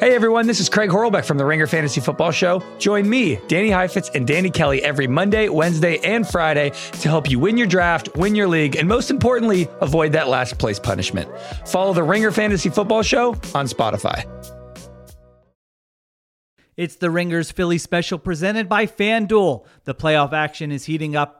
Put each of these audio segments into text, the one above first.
Hey everyone, this is Craig Horlbeck from the Ringer Fantasy Football Show. Join me, Danny Heifetz, and Danny Kelly every Monday, Wednesday, and Friday to help you win your draft, win your league, and most importantly, avoid that last place punishment. Follow the Ringer Fantasy Football Show on Spotify. It's the Ringers Philly special presented by FanDuel. The playoff action is heating up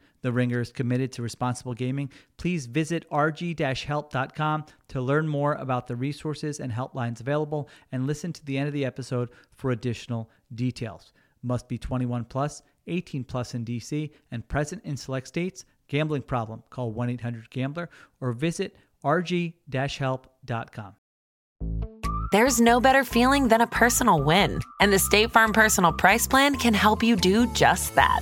The Ringer is committed to responsible gaming. Please visit rg-help.com to learn more about the resources and helplines available and listen to the end of the episode for additional details. Must be 21 plus, 18 plus in DC and present in select states. Gambling problem? Call 1-800-GAMBLER or visit rg-help.com. There's no better feeling than a personal win, and the State Farm Personal Price Plan can help you do just that.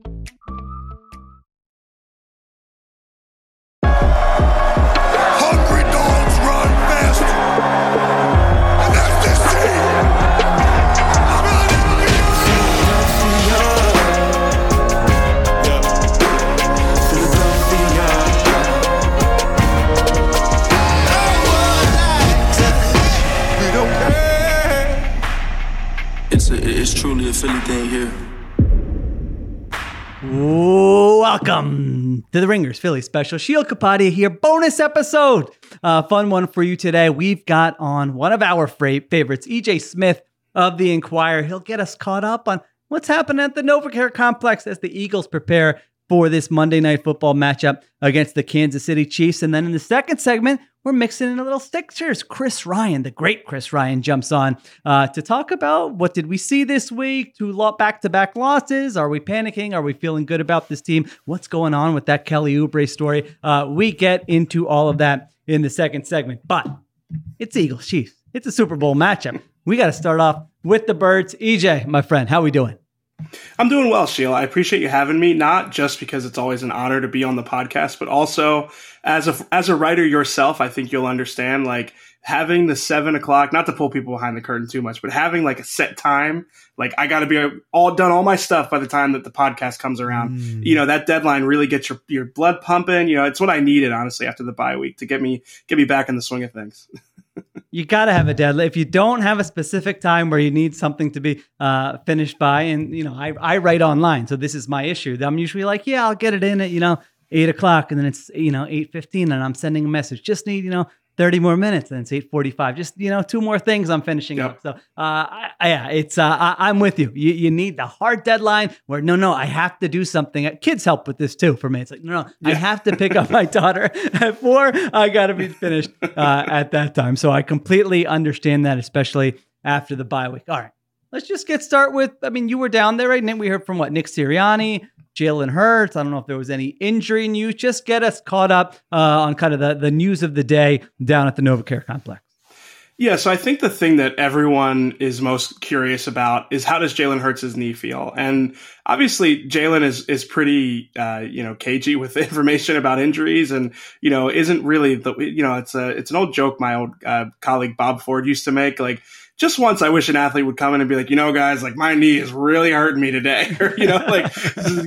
Truly thing here. Welcome to the Ringers Philly special. Sheil Kapadia here, bonus episode. Uh, fun one for you today. We've got on one of our favorites, EJ Smith of the Inquirer. He'll get us caught up on what's happening at the Novacare complex as the Eagles prepare for this Monday night football matchup against the Kansas City Chiefs. And then in the second segment, we're mixing in a little Sixers. Chris Ryan, the great Chris Ryan, jumps on uh, to talk about what did we see this week? Two back to back losses. Are we panicking? Are we feeling good about this team? What's going on with that Kelly Oubre story? Uh, we get into all of that in the second segment. But it's Eagles Chiefs. It's a Super Bowl matchup. We got to start off with the birds. EJ, my friend, how are we doing? I'm doing well, Sheila. I appreciate you having me, not just because it's always an honor to be on the podcast, but also as a as a writer yourself, I think you'll understand like having the seven o'clock, not to pull people behind the curtain too much, but having like a set time, like I got to be all done all my stuff by the time that the podcast comes around. Mm. You know, that deadline really gets your your blood pumping. You know, it's what I needed honestly after the bye week to get me get me back in the swing of things. You got to have a deadline. If you don't have a specific time where you need something to be uh, finished by, and you know, I, I write online, so this is my issue. I'm usually like, yeah, I'll get it in at you know eight o'clock, and then it's you know eight fifteen, and I'm sending a message. Just need you know 30 more minutes and it's 845 just you know two more things i'm finishing Yep. up. So uh yeah it's uh I, i'm with you. you you need the hard deadline where no no i have to do something. Kids help with this too for me. It's like no no i have to pick up my daughter at four. I gotta be finished uh at that time. So i completely understand that especially after the bye week. All right let's just get start with i mean you were down there right? Nick, we heard from what? Nick sirianni Jalen Hurts. I don't know if there was any injury news. Just get us caught up uh, on kind of the, the news of the day down at the Novacare complex. Yeah, so I think the thing that everyone is most curious about is how does Jalen Hurts' knee feel? And obviously, Jalen is is pretty, uh, you know, cagey with information about injuries, and you know, isn't really the, you know, it's a it's an old joke my old uh, colleague Bob Ford used to make, like. Just once, I wish an athlete would come in and be like, you know, guys, like my knee is really hurting me today, or you know, like,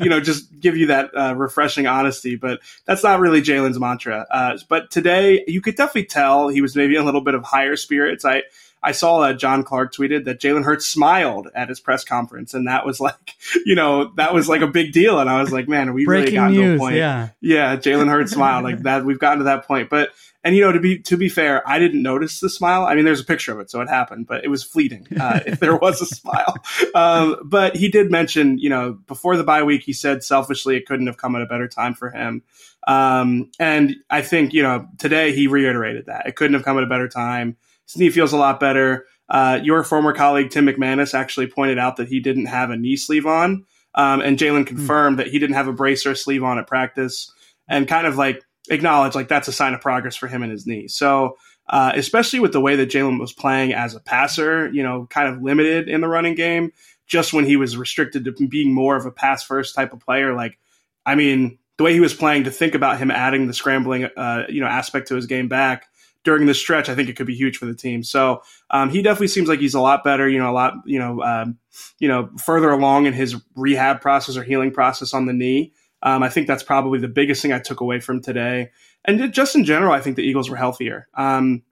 you know, just give you that uh, refreshing honesty. But that's not really Jalen's mantra. Uh, but today, you could definitely tell he was maybe a little bit of higher spirits. I I saw uh, John Clark tweeted that Jalen Hurts smiled at his press conference, and that was like, you know, that was like a big deal. And I was like, man, we really Breaking gotten to a point. yeah. yeah, Jalen Hurts smiled like that. We've gotten to that point, but. And you know, to be to be fair, I didn't notice the smile. I mean, there's a picture of it, so it happened, but it was fleeting. Uh, if there was a smile, um, but he did mention, you know, before the bye week, he said selfishly it couldn't have come at a better time for him. Um, and I think you know today he reiterated that it couldn't have come at a better time. His knee feels a lot better. Uh, your former colleague Tim McManus actually pointed out that he didn't have a knee sleeve on. Um, and Jalen confirmed that he didn't have a brace or sleeve on at practice, and kind of like acknowledged like that's a sign of progress for him and his knee. So. Uh, especially with the way that Jalen was playing as a passer, you know, kind of limited in the running game, just when he was restricted to being more of a pass first type of player. Like, I mean, the way he was playing, to think about him adding the scrambling, uh, you know, aspect to his game back during the stretch, I think it could be huge for the team. So um, he definitely seems like he's a lot better. You know, a lot, you know, um, you know, further along in his rehab process or healing process on the knee. Um, I think that's probably the biggest thing I took away from today. And just in general, I think the Eagles were healthier. Um,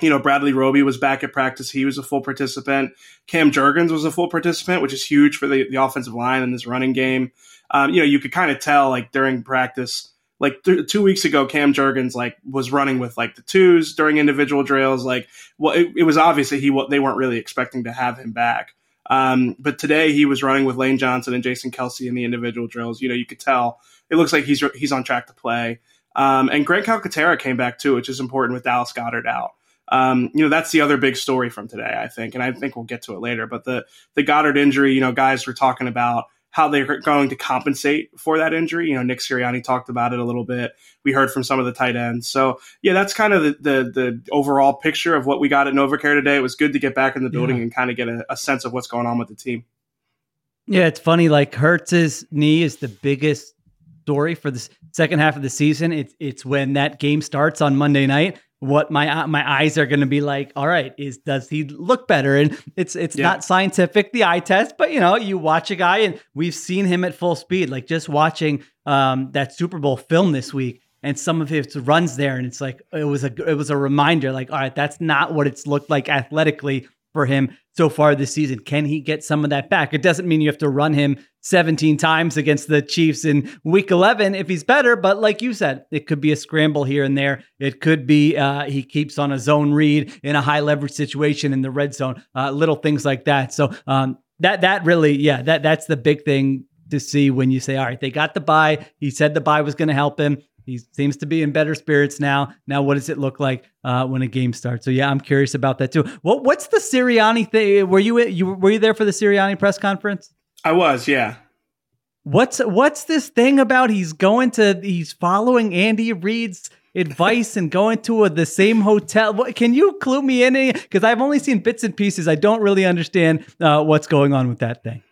you know, Bradley Roby was back at practice. He was a full participant. Cam Jurgens was a full participant, which is huge for the, the offensive line in this running game. Um, you know, you could kind of tell like during practice, like th- two weeks ago, Cam Jurgens like was running with like the twos during individual drills. Like, well, it, it was obvious that he they weren't really expecting to have him back. Um, but today he was running with Lane Johnson and Jason Kelce in the individual drills. You know, you could tell it looks like he's he's on track to play. Um, and Grant Calcaterra came back too, which is important with Dallas Goedert out. Um, you know, that's the other big story from today, I think, and I think we'll get to it later. But the the Goedert injury, you know, guys were talking about how they're going to compensate for that injury. You know, Nick Sirianni talked about it a little bit. We heard from some of the tight ends. So yeah, that's kind of the the, the overall picture of what we got at NovaCare today. It was good to get back in the building yeah. and kind of get a, a sense of what's going on with the team. Yeah, it's funny. Like Hurts's knee is the biggest story for the second half of the season. It's it's when that game starts on Monday night what my my eyes are going to be like all right is does he look better and it's it's yeah. not scientific the eye test but you know you watch a guy and we've seen him at full speed like just watching um, that super bowl film this week and some of his runs there and it's like it was a it was a reminder like all right that's not what it's looked like athletically for him so far this season. Can he get some of that back? It doesn't mean you have to run him 17 times against the Chiefs in week 11 if he's better, but like you said, it could be a scramble here and there. It could be uh, he keeps on a zone read in a high leverage situation in the red zone, uh, little things like that. So um, that that really, yeah, that that's the big thing to see when you say, all right, they got the bye. He said the bye was going to help him. He seems to be in better spirits now. Now, what does it look like uh, when a game starts? So, yeah, I'm curious about that too. What What's the Sirianni thing? Were you you were you there for the Sirianni press conference? I was, yeah. What's What's this thing about? He's going to he's following Andy Reid's advice and going to a, the same hotel. What, can you clue me in? Because I've only seen bits and pieces. I don't really understand uh, what's going on with that thing.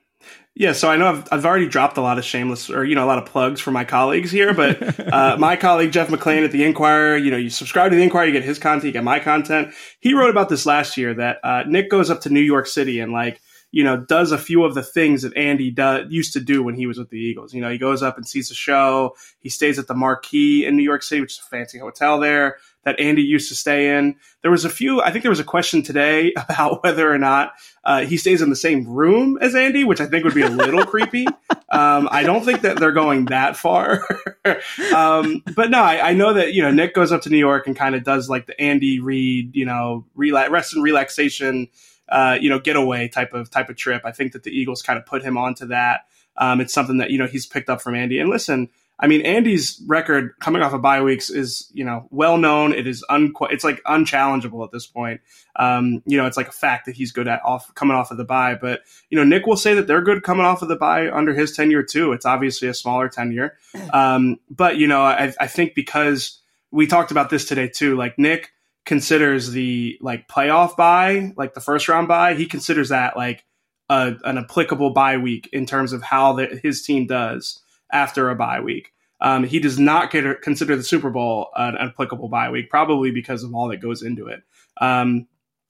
Yeah, so I know I've, I've already dropped a lot of shameless or, you know, a lot of plugs for my colleagues here, but uh, my colleague Jeff McLane at the Inquirer, you know, you subscribe to the Inquirer, you get his content, you get my content. He wrote about this last year that uh, Nick goes up to New York City and like, you know, does a few of the things that Andy do, used to do when he was with the Eagles. You know, he goes up and sees a show. He stays at the Marquis in New York City, which is a fancy hotel there that Andy used to stay in. There was a few, I think there was a question today about whether or not uh, he stays in the same room as Andy, which I think would be a little creepy. Um, I don't think that they're going that far. um, but no, I, I, know that, you know, Nick goes up to New York and kind of does like the Andy Reid, you know, rela- rest and relaxation, uh, you know, getaway type of, type of trip. I think that the Eagles kind of put him onto that. Um, it's something that, you know, he's picked up from Andy. And listen, I mean, Andy's record coming off of bye weeks is, you know, well known. It is un, it's like unchallengeable at this point. Um, you know, it's like a fact that he's good at off coming off of the bye. But you know, Nick will say that they're good coming off of the bye under his tenure too. It's obviously a smaller tenure, um, but you know, I, I think because we talked about this today too. Like Nick considers the like playoff bye, like the first round bye, he considers that like a, an applicable bye week in terms of how the, his team does after a bye week. Um, he does not get, consider the Super Bowl an applicable bye week, probably because of all that goes into it. Um,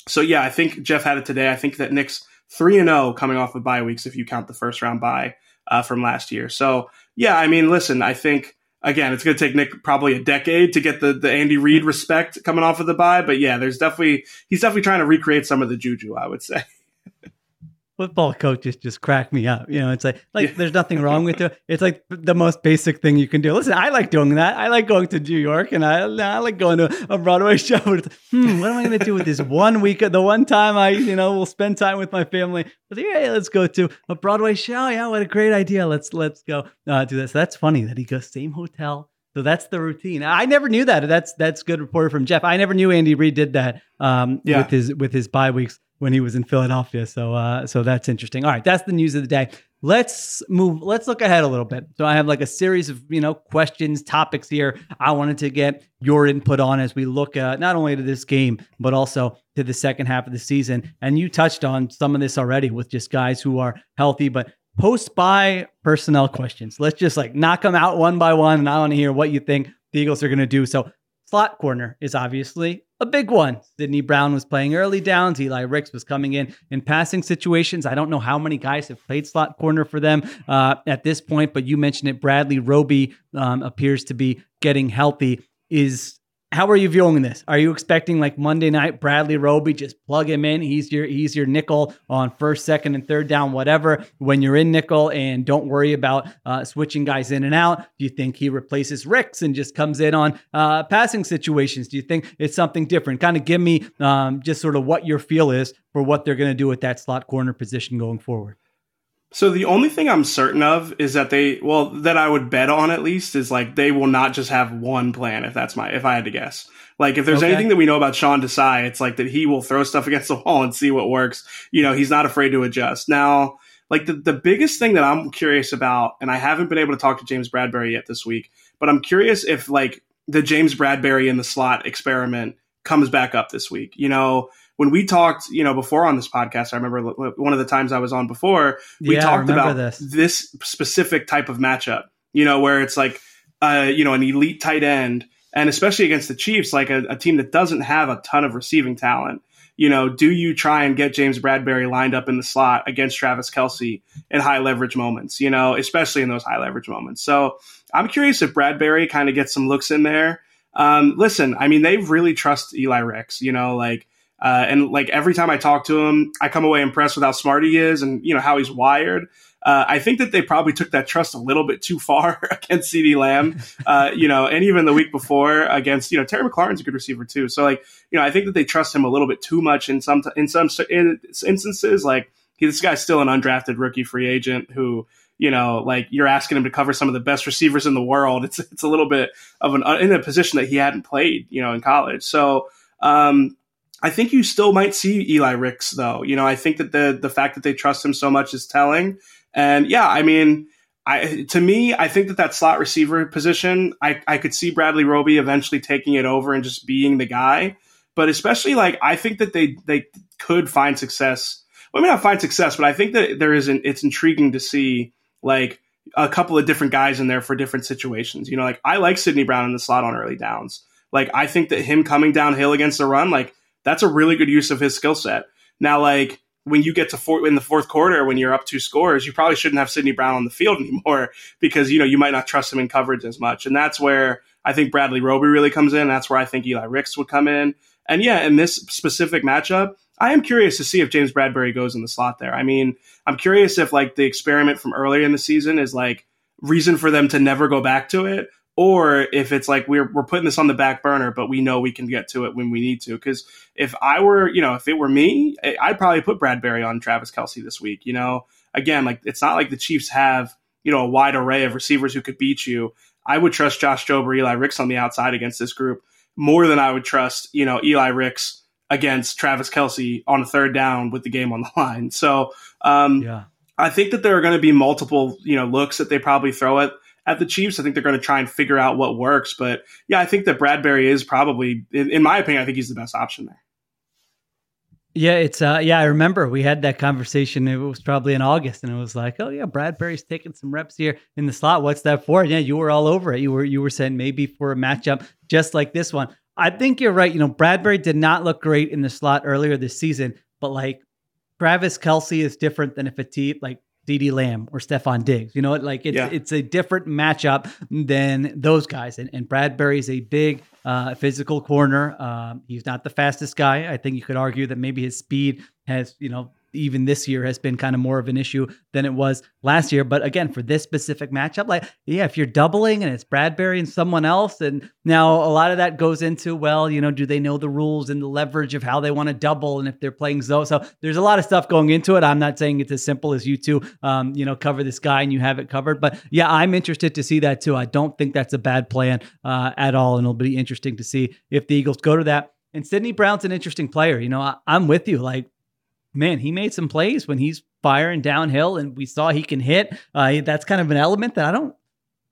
so yeah, I think Jeff had it today. I think that Nick's three and zero oh coming off of bye weeks if you count the first round bye uh, from last year. So yeah, I mean, listen, I think again it's going to take Nick probably a decade to get the the Andy Reid respect coming off of the bye, but yeah, there's definitely he's definitely trying to recreate some of the juju, I would say. Football coaches just crack me up. You know, it's like like yeah. there's nothing wrong with it. It's like the most basic thing you can do. Listen, I like doing that. I like going to New York and I, I like going to a Broadway show. hmm, what am I going to do with this one week? The one time I, you know, will spend time with my family. But yeah, let's go to a Broadway show. Yeah, what a great idea. Let's let's go uh, do this. That's funny that he goes same hotel. So that's the routine. I never knew that. That's that's good reporter from Jeff. I never knew Andy Reid did that um, yeah. with his with his bye weeks when he was in Philadelphia. So uh, so that's interesting. All right, that's the news of the day. let's move let's look ahead a little bit so i have like a series of you know questions topics here i wanted to get your input on as we look at not only to this game but also to the second half of the season and you touched on some of this already with just guys who are healthy but post bye personnel questions let's just like knock them out one by one and i want to hear what you think the eagles are going to do so slot corner is obviously a big one. Sydney Brown was playing early downs. Eli Ricks was coming in in passing situations. I don't know how many guys have played slot corner for them uh, at this point, but you mentioned it. Bradley Roby um, appears to be getting healthy. Is how are you viewing this? Are you expecting like Monday night Bradley Roby just plug him in? He's your he's your nickel on first, second, and third down, whatever. When you're in nickel and don't worry about uh, switching guys in and out. Do you think he replaces Ricks and just comes in on uh, passing situations? Do you think it's something different? Kind of give me um, just sort of what your feel is for what they're going to do with that slot corner position going forward. So the only thing I'm certain of is that they, well, that I would bet on at least is like they will not just have one plan. If that's my, if I had to guess, like if there's okay. anything that we know about Sean Desai, it's like that he will throw stuff against the wall and see what works. You know, he's not afraid to adjust. Now, like the the biggest thing that I'm curious about, and I haven't been able to talk to James Bradberry yet this week, but I'm curious if like the James Bradberry in the slot experiment comes back up this week. You know, when we talked, you know, before on this podcast, I remember one of the times I was on before, we yeah, talked about this. this specific type of matchup, you know, where it's like, uh, you know, an elite tight end, and especially against the Chiefs, like a, a team that doesn't have a ton of receiving talent. You know, do you try and get James Bradberry lined up in the slot against Travis Kelce in high leverage moments, you know, especially in those high leverage moments? So I'm curious if Bradberry kind of gets some looks in there. Um, listen, I mean, they really trust Eli Ricks, you know, like uh, and like every time I talk to him, I come away impressed with how smart he is and you know how he's wired. Uh, I think that they probably took that trust a little bit too far against CeeDee Lamb, uh, you know, and even the week before against, you know, Terry McLaurin's a good receiver too. So like, you know, I think that they trust him a little bit too much in some in some instances. Like, this guy's still an undrafted rookie free agent who, you know, like you're asking him to cover some of the best receivers in the world. It's it's a little bit of an in a position that he hadn't played, you know, in college. So. Um, I think you still might see Eli Ricks though. You know, I think that the the fact that they trust him so much is telling. And yeah, I mean, I to me, I think that that slot receiver position, I I could see Bradley Roby eventually taking it over and just being the guy. But especially like I think that they they could find success. Well, I mean, not find success, but I think that there is an, it's intriguing to see like a couple of different guys in there for different situations. You know, like I like Sydney Brown in the slot on early downs. Like I think that him coming downhill against the run, like that's a really good use of his skill set. Now, like when you get to four, in the fourth quarter when you're up two scores, you probably shouldn't have Sydney Brown on the field anymore because you know you might not trust him in coverage as much, and that's where I think Bradley Roby really comes in. That's where I think Eli Ricks would come in. And yeah, in this specific matchup, I am curious to see if James Bradberry goes in the slot there. I mean, I'm curious if like the experiment from earlier in the season is like reason for them to never go back to it, or if it's like we're we're putting this on the back burner, but we know we can get to it when we need to. Because if I were, you know, if it were me, I'd probably put Bradberry on Travis Kelce this week. You know, again, like it's not like the Chiefs have you know a wide array of receivers who could beat you. I would trust Josh Jobe or Eli Ricks on the outside against this group more than I would trust you know Eli Ricks against Travis Kelce on a third down with the game on the line. So um, yeah. I think that there are going to be multiple you know looks that they probably throw at at the Chiefs. I think they're going to try and figure out what works. But yeah, I think that Bradberry is probably, in, in my opinion, I think he's the best option there. Yeah, it's uh yeah, I remember we had that conversation. It was probably in August and it was like, "Oh yeah, Bradberry's taking some reps here in the slot. What's that for?" Yeah, you were all over it. You were you were saying maybe for a matchup just like this one. I think you're right. You know, Bradberry did not look great in the slot earlier this season, but like Travis Kelce is different than if a team like CeeDee Lamb or Stefon Diggs. You know, like it's yeah. it's a different matchup than those guys. And, and is a big uh, physical corner. Um, he's not the fastest guy. I think you could argue that maybe his speed has, you know, even this year has been kind of more of an issue than it was last year. But again, for this specific matchup, like, yeah, if you're doubling and it's Bradberry and someone else, and now a lot of that goes into, well, you know, do they know the rules and the leverage of how they want to double and if they're playing Zoe? So there's a lot of stuff going into it. I'm not saying it's as simple as you two, um, you know, cover this guy and you have it covered. But yeah, I'm interested to see that too. I don't think that's a bad plan uh, at all. And it'll be interesting to see if the Eagles go to that. And Sydney Brown's an interesting player. You know, I, I'm with you. Like, man, he made some plays when he's firing downhill, and we saw he can hit. Uh, that's kind of an element that I don't.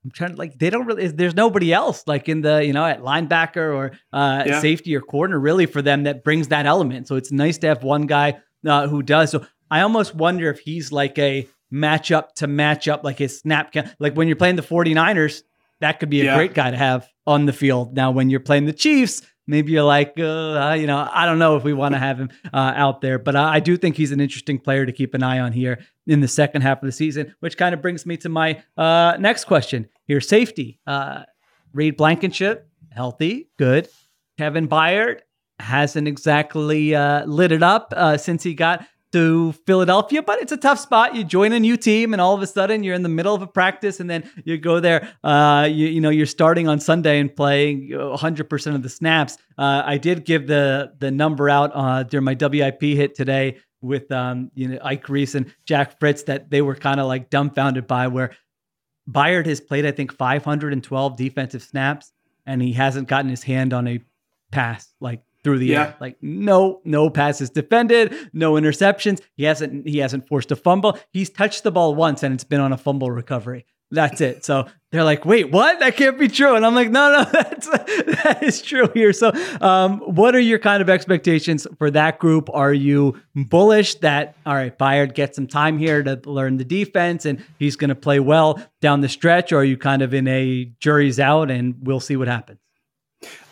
I'm trying to like they don't really. There's nobody else like in the you know at linebacker or uh, yeah. safety or corner really for them that brings that element. So it's nice to have one guy uh, who does. So I almost wonder if he's like a matchup to matchup, like his snap count. Like when you're playing the 49ers, that could be a yeah. great guy to have on the field. Now, when you're playing the Chiefs, maybe you're like, uh, you know, I don't know if we want to have him uh, out there, but I do think he's an interesting player to keep an eye on here in the second half of the season, which kind of brings me to my uh, next question here. Safety, uh, Reed Blankenship, healthy, good. Kevin Byard hasn't exactly uh, lit it up uh, since he got to Philadelphia, but it's a tough spot. You join a new team, and all of a sudden you're in the middle of a practice, and then you go there. Uh, you, you know you're starting on Sunday and playing 100 percent of the snaps. Uh, I did give the the number out uh, during my WIP hit today with um, you know Ike Reese and Jack Fritz that they were kind of like dumbfounded by where Byard has played I think 512 defensive snaps, and he hasn't gotten his hand on a pass like through the yeah. air. Like no, no passes defended, no interceptions. He hasn't he hasn't forced a fumble. He's touched the ball once and it's been on a fumble recovery. That's it. So they're like, wait, what? That can't be true. And I'm like, no, no, that's that is true here. So, um, what are your kind of expectations for that group? Are you bullish that all right, Byard gets some time here to learn the defense and he's going to play well down the stretch? Or are you kind of in a jury's out and we'll see what happens?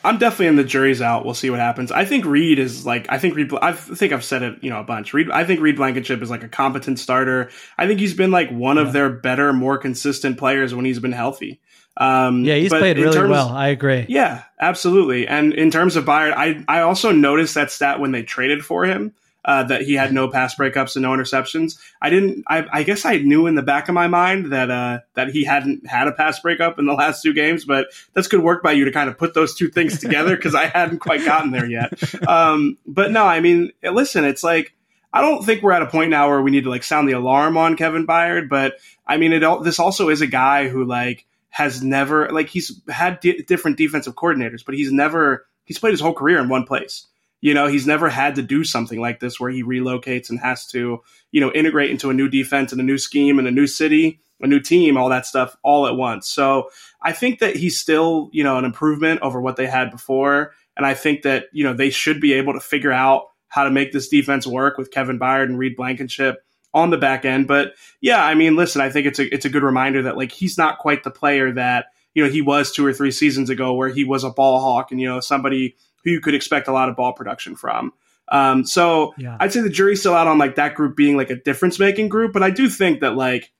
I'm definitely in the jury's out. We'll see what happens. I think Reed is like I think Reed. I think I've said it you know a bunch. Reed. I think Reed Blankenship is like a competent starter. I think he's been like one yeah. of their better, more consistent players when he's been healthy. Um, yeah, he's played really terms, well. I agree. Yeah, absolutely. And in terms of Byard, I I also noticed that stat when they traded for him uh, that he had no pass breakups and no interceptions. I didn't. I, I, guess I knew in the back of my mind that uh, that he hadn't had a pass breakup in the last two games, but that's good work by you to kind of put those two things together because I hadn't quite gotten there yet. Um, but no, I mean, listen, it's like. I don't think we're at a point now where we need to like sound the alarm on Kevin Byard, but I mean, it. This also is a guy who like has never like he's had di- different defensive coordinators, but he's never he's played his whole career in one place. You know, he's never had to do something like this where he relocates and has to, you know, integrate into a new defense and a new scheme and a new city, a new team, all that stuff all at once. So I think that he's still, you know, an improvement over what they had before. And I think that, you know, they should be able to figure out how to make this defense work with Kevin Byard and Reed Blankenship on the back end. But yeah, I mean, listen, I think it's a it's a good reminder that like he's not quite the player that, you know, he was two or three seasons ago where he was a ball hawk and, you know, somebody who you could expect a lot of ball production from. Um, so yeah. I'd say the jury's still out on like that group being like a difference making group, but I do think that like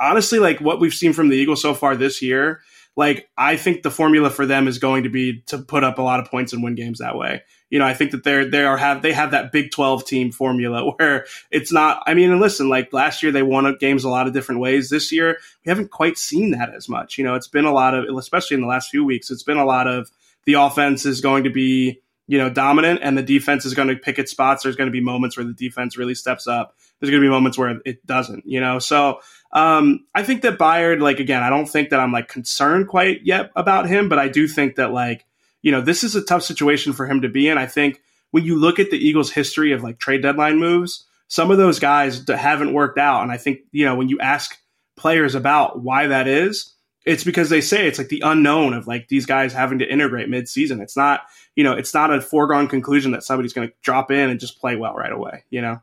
honestly, like what we've seen from the Eagles so far this year, like I think the formula for them is going to be to put up a lot of points and win games that way. You know, I think that they're they are have they have that Big Twelve team formula where it's not. I mean, and listen, like last year they won games a lot of different ways. This year we haven't quite seen that as much. You know, it's been a lot of, especially in the last few weeks, it's been a lot of the offense is going to be you know dominant and the defense is going to pick its spots. There's going to be moments where the defense really steps up. There's going to be moments where it doesn't you know? So um, i think that Byard like again i don't think that i'm like concerned quite yet about him but i do think that like you know this is a tough situation for him to be in. I think when you look at the eagles history of like trade deadline moves some of those guys haven't worked out and i think you know when you ask players about why that is it's because they say it's like the unknown of like these guys having to integrate mid-season. It's not, you know, it's not a foregone conclusion that somebody's going to drop in and just play well right away, you know?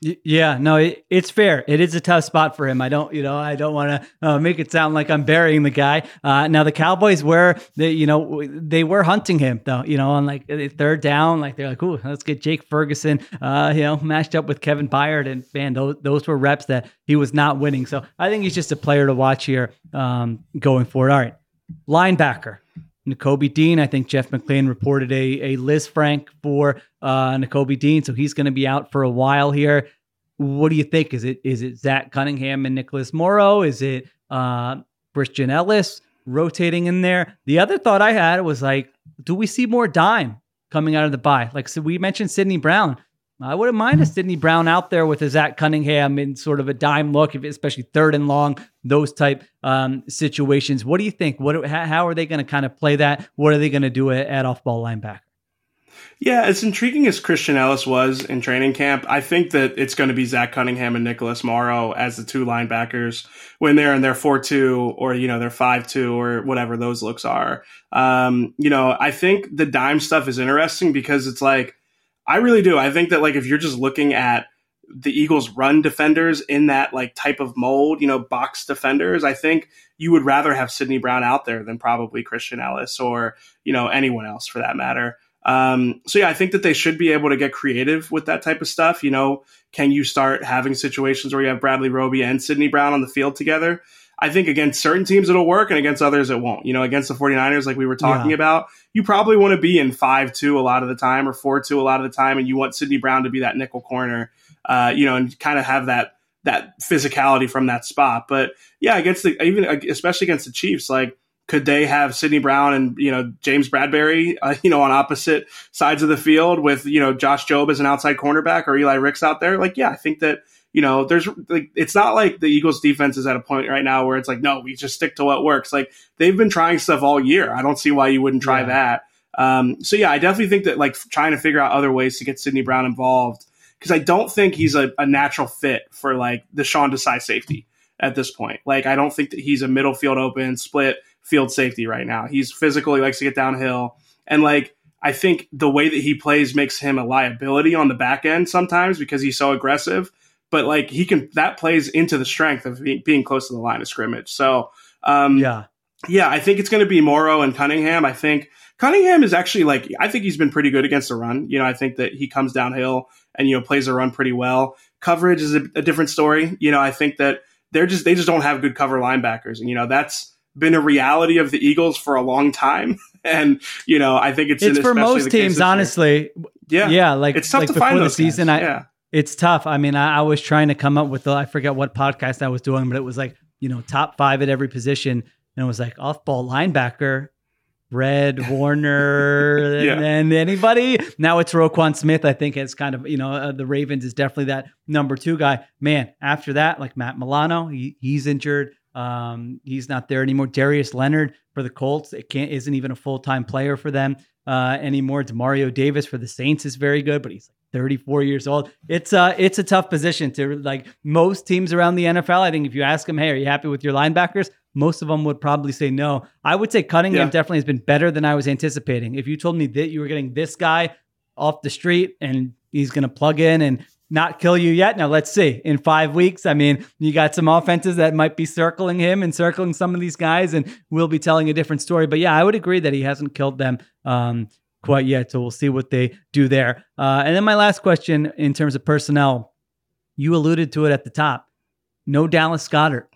Yeah, no, it, it's fair. It is a tough spot for him. I don't, you know, I don't want to uh, make it sound like I'm burying the guy. Uh, now the Cowboys were, they, you know, they were hunting him though. You know, on like third down, like they're like, "Ooh, let's get Jake Ferguson," uh, you know, matched up with Kevin Byard, and man, those those were reps that he was not winning. So I think he's just a player to watch here um, going forward. All right, linebacker. Nakobe Dean. I think Jeff McLane reported a, a Lisfranc for uh, Nakobe Dean, so he's going to be out for a while here. What do you think? Is it is it Zach Cunningham and Nicholas Morrow? Is it uh, Christian Ellis rotating in there? The other thought I had was like, do we see more dime coming out of the bye? Like so we mentioned Sydney Brown. I wouldn't mind a Sydney Brown out there with a Zach Cunningham in sort of a dime look, especially third and long, those type um, situations. What do you think? What how are they going to kind of play that? What are they going to do at, at off ball linebacker? Yeah, as intriguing as Christian Ellis was in training camp, I think that it's going to be Zach Cunningham and Nicholas Morrow as the two linebackers when they're in their 4 2 or, you know, their 5 2 or whatever those looks are. Um, you know, I think the dime stuff is interesting because it's like, I really do. I think that, like, if you're just looking at the Eagles run defenders in that like type of mold, you know, box defenders, I think you would rather have Sydney Brown out there than probably Christian Ellis or, you know, anyone else for that matter. Um, so yeah, I think that they should be able to get creative with that type of stuff. You know, can you start having situations where you have Bradley Roby and Sydney Brown on the field together? I think against certain teams it'll work and against others it won't. You know, against the 49ers, like we were talking yeah. about, you probably want to be in 5 2 a lot of the time or 4 2 a lot of the time, and you want Sydney Brown to be that nickel corner, uh, you know, and kind of have that that physicality from that spot. But yeah, against the even especially against the Chiefs, like could they have Sydney Brown and you know James Bradberry, uh, you know, on opposite sides of the field with you know Josh Jobe as an outside cornerback or Eli Ricks out there? Like, yeah, I think that you know there's like it's not like the Eagles defense is at a point right now where it's like no, we just stick to what works. Like they've been trying stuff all year. I don't see why you wouldn't try yeah. that. Um, so yeah, I definitely think that like trying to figure out other ways to get Sydney Brown involved because I don't think he's a, a natural fit for like the Sean Desai safety at this point. Like I don't think that he's a middle field open split field safety right now. He's physical. He likes to get downhill. And like, I think the way that he plays makes him a liability on the back end sometimes because he's so aggressive. But like, he can, that plays into the strength of being close to the line of scrimmage. So, um, yeah. Yeah, I think it's going to be Morrow and Cunningham. I think Cunningham is actually like, I think he's been pretty good against the run. You know, I think that he comes downhill and, you know, plays the run pretty well. Coverage is a, a different story. You know, I think that they're just, they just don't have good cover linebackers. And, you know, that's, been a reality of the Eagles for a long time. And, you know, I think it's, it's for most teams, honestly. Yeah. Yeah. Like, it's tough like to before find the season. Guys. I, yeah. It's tough. I mean, I, I, was trying to come up with the, I forget what podcast I was doing, but it was like, you know, top five at every position. And it was like off ball linebacker, Fred Warner, yeah. and, anybody. Now it's Roquan Smith. I think it's kind of you know uh, the Ravens is definitely that number two guy. Man, after that, like Matt Milano, he, he's injured. Um, he's not there anymore. Darius Leonard for the Colts, it can't isn't even a full time player for them uh, anymore. Demario Davis for the Saints is very good, but he's 34 years old. It's uh it's a tough position to like most teams around the NFL. I think if you ask them, hey, are you happy with your linebackers? Most of them would probably say no. I would say Cunningham yeah. definitely has been better than I was anticipating. If you told me that you were getting this guy off the street and he's going to plug in and not kill you yet. Now let's see. In five weeks, I mean, you got some offenses that might be circling him and circling some of these guys, and we'll be telling a different story. But yeah, I would agree that he hasn't killed them um, quite yet. So we'll see what they do there. Uh, and then my last question in terms of personnel, you alluded to it at the top. No Dallas Goedert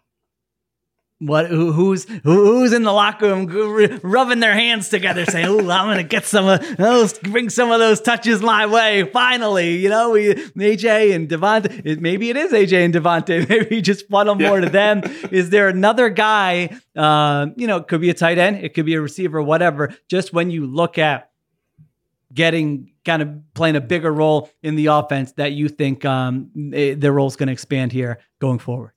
what who, who's who, who's in the locker room rubbing their hands together saying oh i'm gonna get some of those bring some of those touches my way finally you know we aj and devonta maybe it is aj and devonta maybe just funnel more yeah. to them is there another guy uh, you know it could be a tight end it could be a receiver whatever just when you look at getting kind of playing a bigger role in the offense that you think um, eh, their role is going to expand here going forward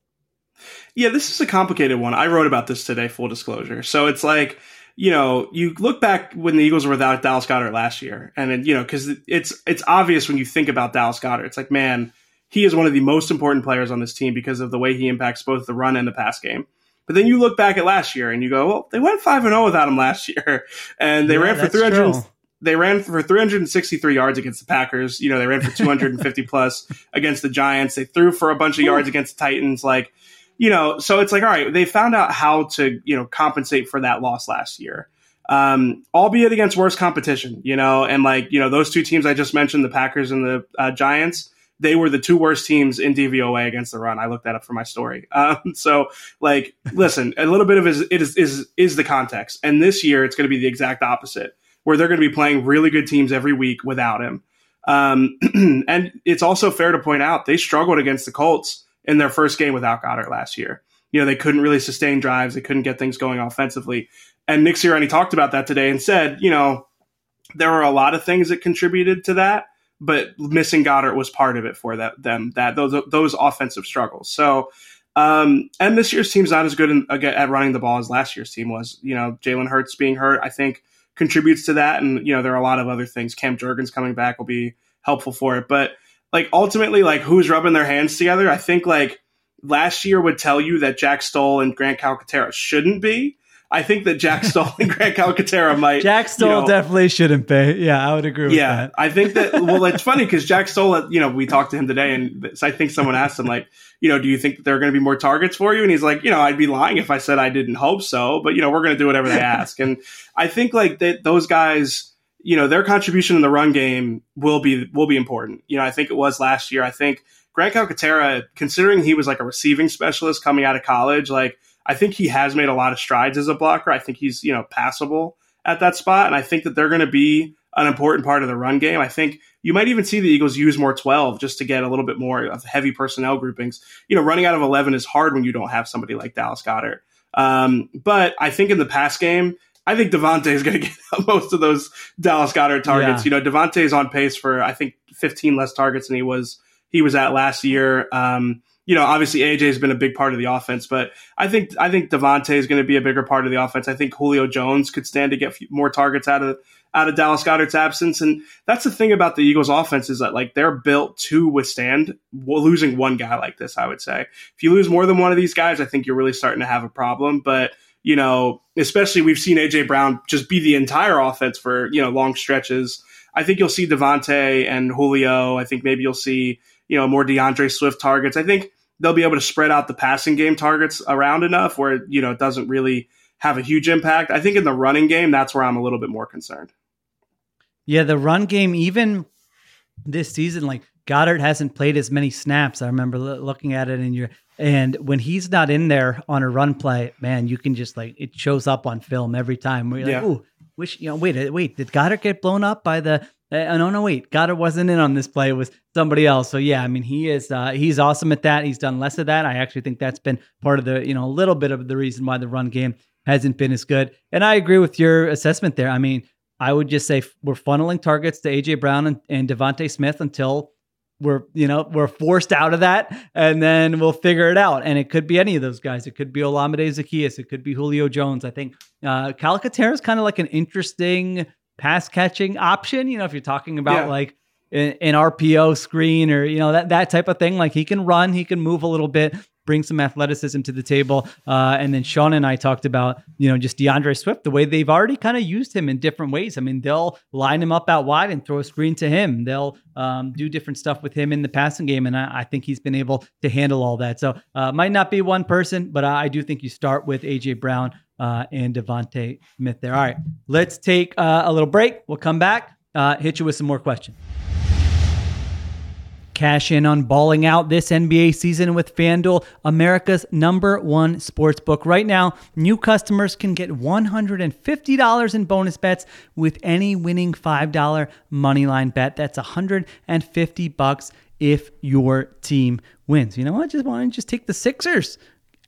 yeah, this is a complicated one. I wrote about this today, full disclosure. So it's like, you know, you look back when the Eagles were without Dallas Goedert last year, and then, you know, because it's it's obvious when you think about Dallas Goedert, it's like, man, he is one of the most important players on this team because of the way he impacts both the run and the pass game. But then you look back at last year and you go, well, they went five and zero oh without him last year, and they yeah, ran for three hundred. They ran for 363 yards against the Packers. You know, they ran for 250 plus against the Giants. They threw for a bunch of yards against the Titans. Like you know, so it's like, all right, they found out how to, you know, compensate for that loss last year. Um, albeit against worse competition, you know, and like, you know, those two teams I just mentioned, the Packers and the uh, Giants, they were the two worst teams in DVOA against the run. I looked that up for my story. Um, so like, listen, a little bit of it is, is, is the context. And this year it's going to be the exact opposite where they're going to be playing really good teams every week without him. Um, and it's also fair to point out they struggled against the Colts in their first game without Goedert last year. You know, they couldn't really sustain drives. They couldn't get things going offensively. And Nick Sirianni talked about that today and said, you know, there were a lot of things that contributed to that, but missing Goedert was part of it for that, them, that those, those offensive struggles. So, um, and this year's team's not as good in, at running the ball as last year's team was. You know, Jalen Hurts being hurt, I think contributes to that. And, you know, there are a lot of other things. Cam Jurgens coming back will be helpful for it. But like ultimately, like who's rubbing their hands together? I think like last year would tell you that Jack Stoll and Grant Calcaterra shouldn't be. I think that Jack Stoll and Grant Calcaterra might. Jack Stoll you know, definitely shouldn't be. Yeah, I would agree with yeah, that. I think that, well, it's funny because Jack Stoll, you know, we talked to him today and I think someone asked him, like, you know, do you think that there are going to be more targets for you? And he's like, you know, I'd be lying if I said I didn't hope so, but, you know, we're going to do whatever they ask. and I think like that those guys, you know, their contribution in the run game will be, will be important. You know, I think it was last year. I think Grant Calcaterra, considering he was like a receiving specialist coming out of college, like, I think he has made a lot of strides as a blocker. I think he's, you know, passable at that spot. And I think that they're going to be an important part of the run game. I think you might even see the Eagles use more 12 just to get a little bit more of heavy personnel groupings. You know, running out of 11 is hard when you don't have somebody like Dallas Goedert. Um, but I think in the pass game, I think DeVonta is going to get most of those Dallas Goedert targets. Yeah. You know, DeVonta is on pace for I think 15 less targets than he was he was at last year. Um, you know, obviously AJ has been a big part of the offense, but I think I think DeVonta is going to be a bigger part of the offense. I think Julio Jones could stand to get more targets out of out of Dallas Goedert's absence, and that's the thing about the Eagles' offense is that like they're built to withstand losing one guy like this. I would say if you lose more than one of these guys, I think you're really starting to have a problem. But you know, especially we've seen AJ Brown just be the entire offense for you know long stretches. I think you'll see DeVonta and Julio. I think maybe you'll see you know, more D'Andre Swift targets. I think they'll be able to spread out the passing game targets around enough where, you know, it doesn't really have a huge impact. I think in the running game, that's where I'm a little bit more concerned. Yeah, the run game, even this season, like Goedert hasn't played as many snaps. I remember looking at it in your and when he's not in there on a run play, man, you can just like it shows up on film every time. Where you're yeah. like, ooh, wish you know, wait, uh, wait, did Goedert get blown up by the uh, no, no, wait. Goedert wasn't in on this play. It was somebody else. So yeah, I mean, he is uh, he's awesome at that. He's done less of that. I actually think that's been part of the you know a little bit of the reason why the run game hasn't been as good. And I agree with your assessment there. I mean, I would just say we're funneling targets to AJ Brown and, and DeVonta Smith until we're you know we're forced out of that, and then we'll figure it out. And it could be any of those guys. It could be Olamide Zaccheaus. It could be Julio Jones. I think uh, Calcaterra is kind of like an interesting pass catching option. You know, if you're talking about yeah. like an, an RPO screen or you know that that type of thing, like he can run, he can move a little bit, bring some athleticism to the table. Uh, and then Sean and I talked about, you know, just D'Andre Swift, the way they've already kind of used him in different ways. I mean, they'll line him up out wide and throw a screen to him. They'll um, do different stuff with him in the passing game. And I, I think he's been able to handle all that. So uh, might not be one person, but I, I do think you start with AJ Brown uh, and DeVonta Smith there. All right, let's take uh, a little break. We'll come back, uh, hit you with some more questions. Cash in on balling out this NBA season with FanDuel, America's number one sports book. Right now, new customers can get $150 in bonus bets with any winning $5 moneyline bet. That's 150 bucks if your team wins. You know what? Just want to just take the Sixers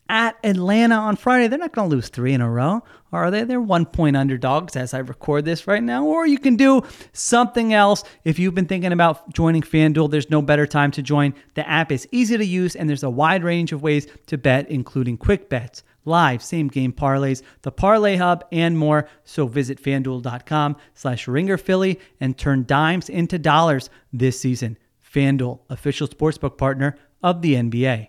at Atlanta on Friday. They're not going to lose three in a row, are they? They're one point underdogs as I record this right now. Or you can do something else. If you've been thinking about joining FanDuel, there's no better time to join. The app is easy to use, and there's a wide range of ways to bet, including quick bets. Live same game parlays, the parlay hub, and more. So visit fanduel.com slash ringer Philly and turn dimes into dollars this season. FanDuel, official sportsbook partner of the NBA.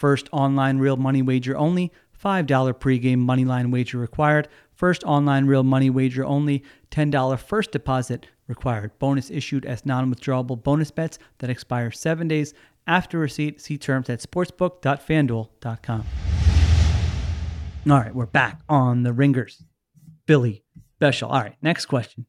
First online real money wager only. $5 pregame moneyline wager required. First online real money wager only. $10 first deposit required. Bonus issued as non withdrawable bonus bets that expire seven days after receipt. See terms at sportsbook.fanduel.com. All right, we're back on the Ringers. Philly special. All right, next question.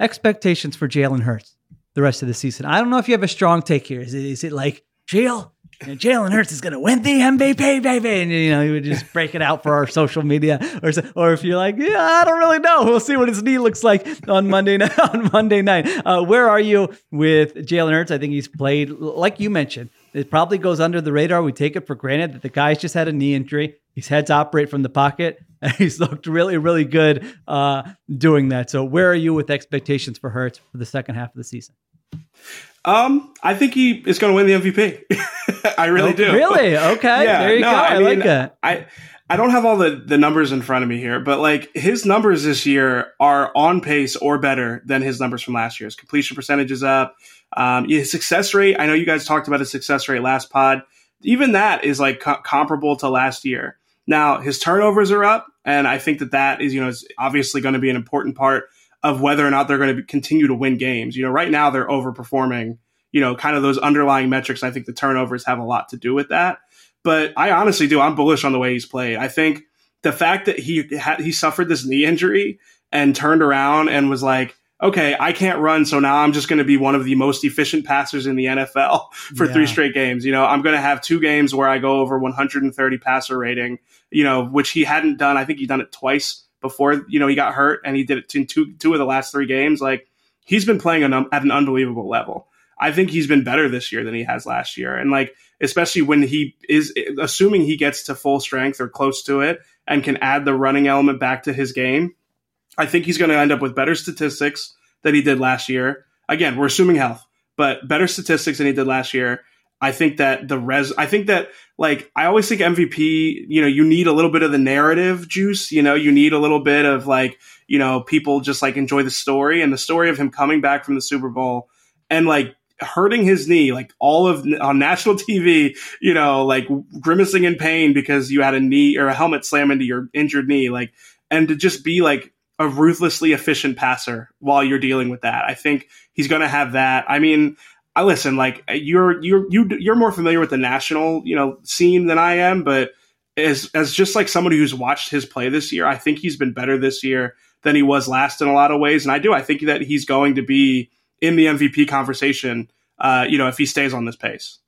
Expectations for Jalen Hurts the rest of the season. I don't know if you have a strong take here. Is it, is it like, Jalen, Jalen Hurts is going to win the MVP, baby. And, you know, he would just break it out for our social media. Or, or if you're like, yeah, I don't really know. We'll see what his knee looks like on Monday night. On Monday night. Uh, where are you with Jalen Hurts? I think he's played, like you mentioned, it probably goes under the radar. We take it for granted that the guy's just had a knee injury. He's had operate from the pocket, and he's looked really, really good uh, doing that. So, where are you with expectations for Hurts for the second half of the season? Um, I think he is going to win the MVP. I really do. Really? Okay. Yeah, there you no, go. I I, mean, like that. I I don't have all the the numbers in front of me here, but like his numbers this year are on pace or better than his numbers from last year. His completion percentage is up. Um, his success rate. I know you guys talked about his success rate last pod. Even that is like co- comparable to last year. Now his turnovers are up, and I think that that is you know is obviously going to be an important part of whether or not they're going to continue to win games. You know, right now they're overperforming. You know, kind of those underlying metrics. I think the turnovers have a lot to do with that. But I honestly do. I'm bullish on the way he's played. I think the fact that he had he suffered this knee injury and turned around and was like, okay, I can't run, so now I'm just going to be one of the most efficient passers in the NFL for Yeah. three straight games. You know, I'm going to have two games where I go over 130 passer rating. You know, which he hadn't done. I think he done it twice before. You know, he got hurt and he did it in two two of the last three games. Like he's been playing an, at an unbelievable level. I think he's been better this year than he has last year. And like, especially when he is assuming he gets to full strength or close to it and can add the running element back to his game, I think he's going to end up with better statistics than he did last year. Again, we're assuming health, but better statistics than he did last year. I think that the res, I think that like, I always think MVP, you know, you need a little bit of the narrative juice, you know, you need a little bit of like, you know, people just like enjoy the story and the story of him coming back from the Super Bowl and like hurting his knee, like all of on national TV, you know, like grimacing in pain because you had a knee or a helmet slam into your injured knee, like, and to just be like a ruthlessly efficient passer while you're dealing with that. I think he's going to have that. I mean, I listen, like you're you're you you're more familiar with the national, you know, scene than I am, but as as just like somebody who's watched his play this year, I think he's been better this year than he was last in a lot of ways, and I do. I think that he's going to be in the MVP conversation, uh, you know, if he stays on this pace.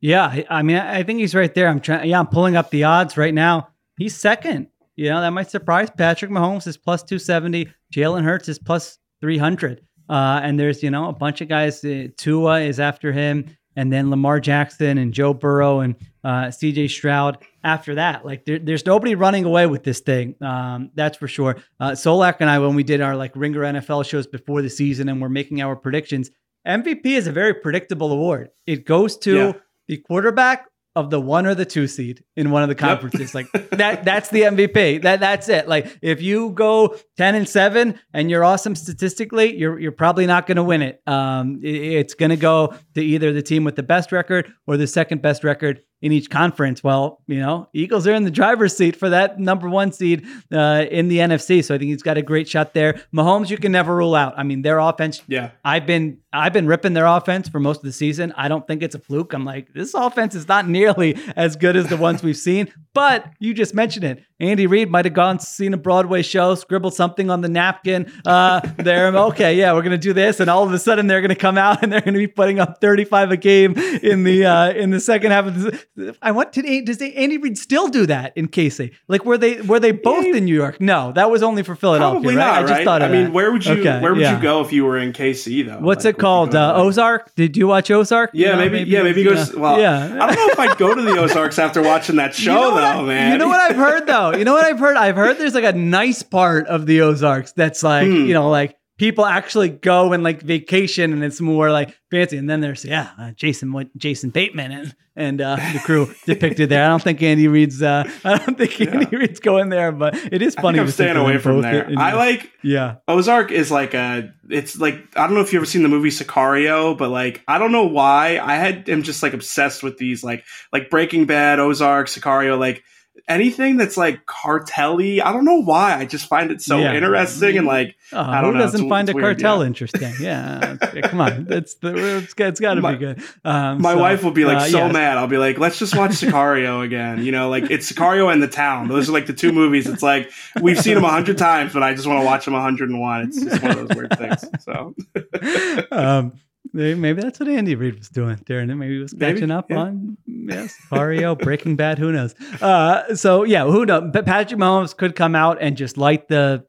Yeah, I- mean, I I think he's right there. I'm trying. Yeah, I'm pulling up the odds right now. He's second. You know, that might surprise Patrick Mahomes is plus 270. Jalen Hurts is plus 300. Uh, and there's, you know, a bunch of guys. Uh, Tua is after him, and then Lamar Jackson and Joe Burrow and uh, CJ Stroud after that. Like, there, there's nobody running away with this thing. Um, that's for sure. Uh, Solak and I, when we did our like Ringer NFL shows before the season and we're making our predictions, MVP is a very predictable award. It goes to Yeah. the quarterback of the one or the two seed in one of the conferences. Like that that's the MVP. That that's it. Like if you go 10 and 7 and you're awesome statistically, you're you're probably not going to win it. Um it- it's going to go to either the team with the best record or the second best record in each conference. Well, you know, Eagles are in the driver's seat for that number 1 seed uh, in the NFC, so I think he's got a great shot there. Mahomes you can never rule out. I mean, their offense Yeah. I've been I've been ripping their offense for most of the season. I don't think it's a fluke. I'm like, this offense is not nearly as good as the ones we've seen. But you just mentioned it. Andy Reid might have gone seen a Broadway show, scribbled something on the napkin. Uh, there, okay, yeah, we're gonna do this, and all of a sudden they're gonna come out and they're gonna be putting up 35 a game in the uh, in the second half of the. I want to. Does Andy Reid still do that in KC? Like, were they were they both in New York? No, that was only for Philadelphia. Probably right? not, I just right? thought I mean, that. where would you Okay, where would yeah. you go if you were in KC though? What's Like, it called? Uh, Ozark? Did you watch Ozark? Yeah, You know, maybe, yeah, maybe go. Well, yeah. I don't know if I'd go to the Ozarks after watching that show, You know though, I- man. You know what I've heard though? You know what I've heard? I've heard there's like a nice part of the Ozarks that's like, Hmm. you know, like people actually go and like vacation and it's more like fancy. And then there's yeah, uh, Jason what Jason Bateman and and uh, the crew depicted there. I don't think Andy Reid's uh, I don't think Andy Reid's going there, but it is funny. I'm staying away from there. in- I like yeah. Ozark is like a. It's like I don't know if you ever seen the movie Sicario, but like I don't know why I had am just like obsessed with these like like Breaking Bad, Ozark, Sicario, like anything that's like cartelly. I don't know why. I just find it so Yeah. interesting and like Oh, I who don't know. doesn't It's- find it's a weird, cartel yeah. interesting? Yeah, come on, it's the it's, it's got to be good. Um, My so, wife will be like uh, so yes. mad. I'll be like, let's just watch Sicario again. You know, like it's Sicario and The Town. Those are like the two movies. It's like we've seen them a hundred times, but I just want to watch them a hundred and one. It's just one of those weird things. So um, maybe maybe that's what Andy Reid was doing, during it. Maybe he was catching up yeah. on yes, Mario, Breaking Bad. Who knows? Uh, so yeah, who knows? But Patrick Mahomes could come out and just light the,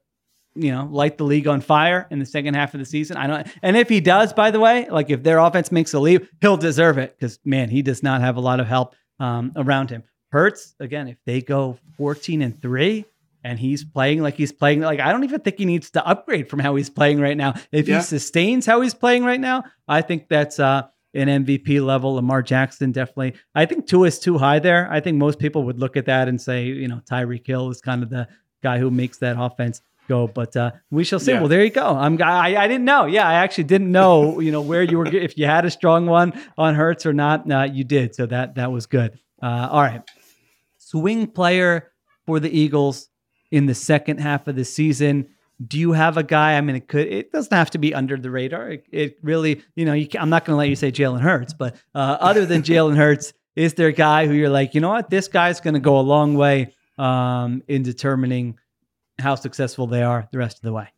you know, light the league on fire in the second half of the season. I don't. And if he does, by the way, like if their offense makes a leap, he'll deserve it because man, he does not have a lot of help um, around him. Hurts again. If they go fourteen and three. And he's playing like he's playing. Like I don't even think he needs to upgrade from how he's playing right now. If Yeah. he sustains how he's playing right now, I think that's uh, an MVP level. Lamar Jackson definitely. I think two is too high there. I think most people would look at that and say, you know, Tyreek Hill is kind of the guy who makes that offense go. But uh, we shall see. Yeah. Well, there you go. I'm I, I didn't know. Yeah, I actually didn't know. You know where you were if you had a strong one on Hurts or not. Uh, you did. So that that was good. Uh, all right, swing player for the Eagles in the second half of the season. Do you have a guy? I mean, it could. It doesn't have to be under the radar. It, it really, you know, you I'm not going to let you say Jalen Hurts, but uh, other than Jalen Hurts, is there a guy who you're like, you know what, this guy's going to go a long way um, in determining how successful they are the rest of the way?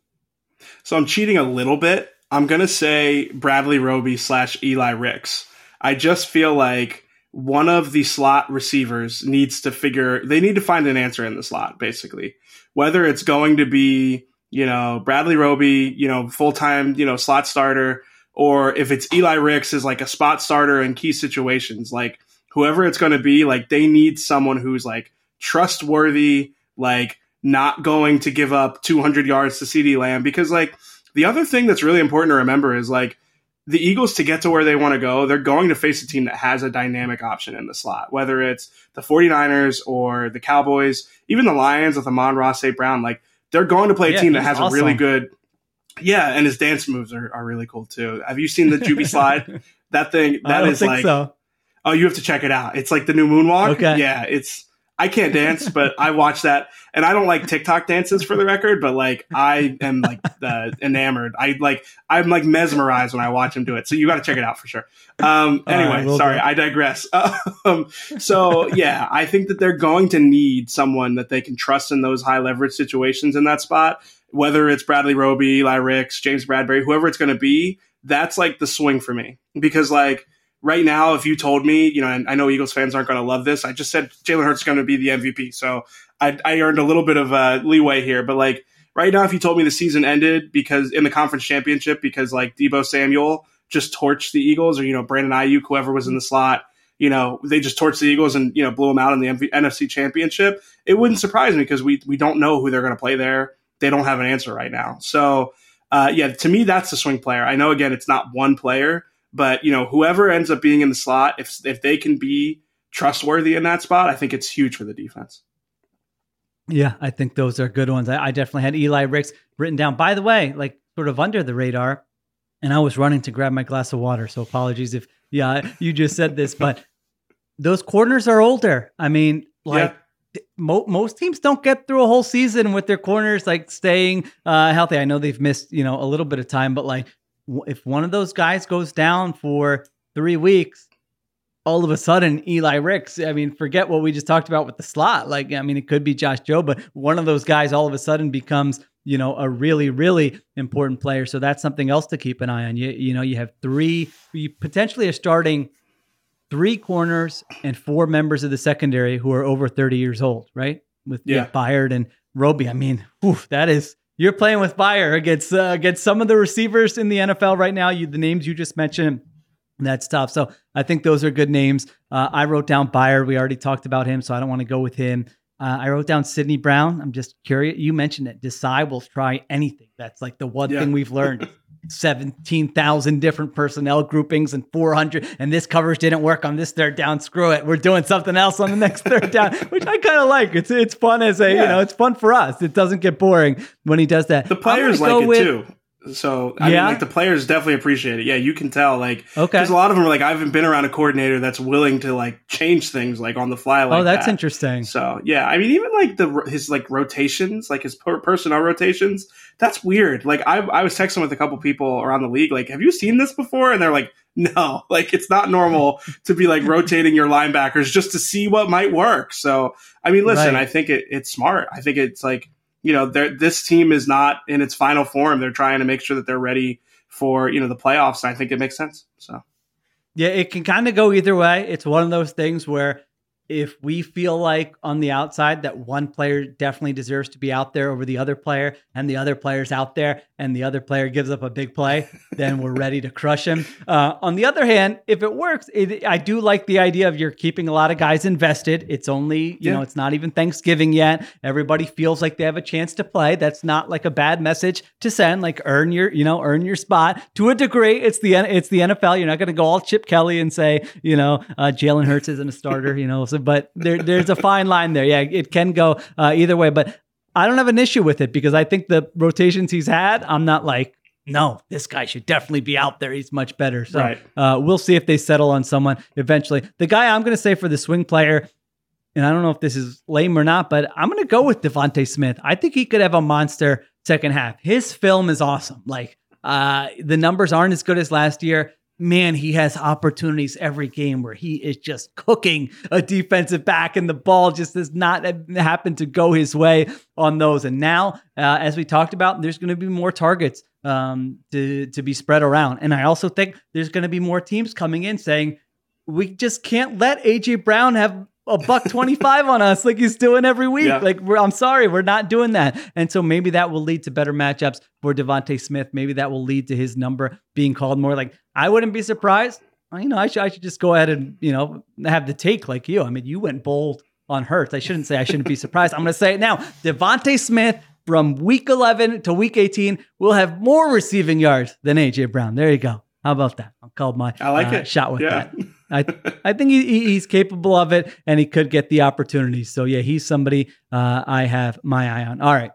So I'm cheating a little bit. I'm gonna say Bradley Roby slash Eli Ricks. I just feel like one of the slot receivers needs to figure. They need to find an answer in the slot, basically. Whether it's going to be you know Bradley Roby, you know full time you know slot starter, or if it's Eli Ricks is like a spot starter in key situations. Like whoever it's going to be, like they need someone who's like trustworthy, like not going to give up 200 yards to CeeDee Lamb because like the other thing that's really important to remember is like the Eagles to get to where they want to go, they're going to face a team that has a dynamic option in the slot, whether it's the 49ers or the Cowboys, even the Lions with Amon-Ra St. Brown, like they're going to play a Yeah, team that has a really good yeah, and his dance moves are, are really cool too. Have you seen the Jubi slide? That thing that is think like so. Oh, you have to check it out. It's like the new moonwalk. Okay. Yeah, it's I can't dance, but I watch that and I don't like TikTok dances for the record, but like I am like uh, enamored. I like I'm like mesmerized when I watch him do it. So you got to check it out for sure. Um anyway, will sorry, do. I digress. Um so yeah, I think that they're going to need someone that they can trust in those high leverage situations in that spot, whether it's Bradley Roby, Eli Ricks, James Bradberry, whoever it's going to be. That's like the swing for me because like right now, if you told me, you know, and I know Eagles fans aren't going to love this, I just said Jalen Hurts is going to be the MVP. So I, I earned a little bit of uh, leeway here. But like right now, if you told me the season ended because in the conference championship, because like Deebo Samuel just torched the Eagles or, you know, Brandon Aiyuk, whoever was in the slot, you know, they just torched the Eagles and, you know, blew them out in the MV- NFC championship, it wouldn't surprise me because we, we don't know who they're going to play there. They don't have an answer right now. So, uh, yeah, to me, that's the swing player. I know, again, it's not one player, but you know, whoever ends up being in the slot, if if they can be trustworthy in that spot, I think it's huge for the defense. Yeah, I think those are good ones. I, I definitely had Eli Ricks written down. By the way, like sort of under the radar, and I was running to grab my glass of water. So apologies if yeah you just said this, but those corners are older. I mean, like. Mo- most teams don't get through a whole season with their corners like staying uh, healthy. I know they've missed you know a little bit of time, but like if one of those guys goes down for three weeks, all of a sudden Eli Ricks. I mean, forget what we just talked about with the slot. Like, I mean, it could be Josh Jobe, but one of those guys all of a sudden becomes, you know, a really, really important player. So that's something else to keep an eye on. You, you know, you have three, you potentially are starting three corners and four members of the secondary who are over 30 years old, right? With yeah. Byard and Roby. I mean, whew, that is you're playing with fire against uh, against some of the receivers in the NFL right now. You the names you just mentioned. That's tough. So I think those are good names. Uh, I wrote down Byard. We already talked about him, so I don't want to go with him. Uh, I wrote down Sydney Brown. I'm just curious. You mentioned it. Desai will try anything. That's like the one Yeah. thing we've learned. 17,000 different personnel groupings and 400. And this coverage didn't work on this third down. Screw it. We're doing something else on the next third down, which I kind of like. It's it's fun as a, you know, it's fun for us. It doesn't get boring when he does that. The players like it with- too. So I Yeah? mean, like the players definitely appreciate it. Yeah, you can tell. Like, Okay. because a lot of them are like, I haven't been around a coordinator that's willing to like change things like on the fly. Oh, like oh, that's that. interesting. So yeah, I mean, even like the his like rotations, like his per- personnel rotations, that's weird. Like I I was texting with a couple people around the league, like, have you seen this before? And they're like, no, like it's not normal to be like rotating your linebackers just to see what might work. So I mean, listen, Right. I think it, it's smart. I think it's like you know, this team is not in its final form. They're trying to make sure that they're ready for you know the playoffs. And I think it makes sense. So Yeah, it can kind of go either way. It's one of those things where if we feel like on the outside that one player definitely deserves to be out there over the other player and the other player's out there and the other player gives up a big play, then we're ready to crush him. Uh, on the other hand, if it works, it, I do like the idea of you're keeping a lot of guys invested. It's only, you Yeah. know, it's not even Thanksgiving yet. Everybody feels like they have a chance to play. That's not like a bad message to send. Like earn your, you know, earn your spot to a degree. It's the it's the NFL. You're not going to go all Chip Kelly and say, you know, uh, Jalen Hurts isn't a starter. You know, so but there there's a fine line there. Yeah, it can go uh, either way. But I don't have an issue with it because I think the rotations he's had, I'm not like. No, this guy should definitely be out there. He's much better. So Right. uh, we'll see if they settle on someone eventually. The guy I'm going to say for the swing player, and I don't know if this is lame or not, but I'm going to go with DeVonta Smith. I think he could have a monster second half. His film is awesome. Like uh, the numbers aren't as good as last year. Man, he has opportunities every game where he is just cooking a defensive back, and the ball just does not happen to go his way on those. And now, uh, as we talked about, there's going to be more targets um, to to be spread around. And I also think there's going to be more teams coming in saying we just can't let AJ Brown have a buck 25 on us like he's doing every week. Yeah. Like we're, I'm sorry, we're not doing that. And so maybe that will lead to better matchups for DeVonta Smith. Maybe that will lead to his number being called more. Like I wouldn't be surprised. You know, I should I should just go ahead and you know have the take like you. I mean, you went bold on Hurts. I shouldn't say I shouldn't be surprised. I'm going to say it now. DeVonta Smith from week 11 to week 18 will have more receiving yards than AJ Brown. There you go. How about that? I'll call my I like uh, it. shot with Yeah. that. I I think he, he- he's capable of it and he could get the opportunities. So yeah, he's somebody uh, I have my eye on. All right,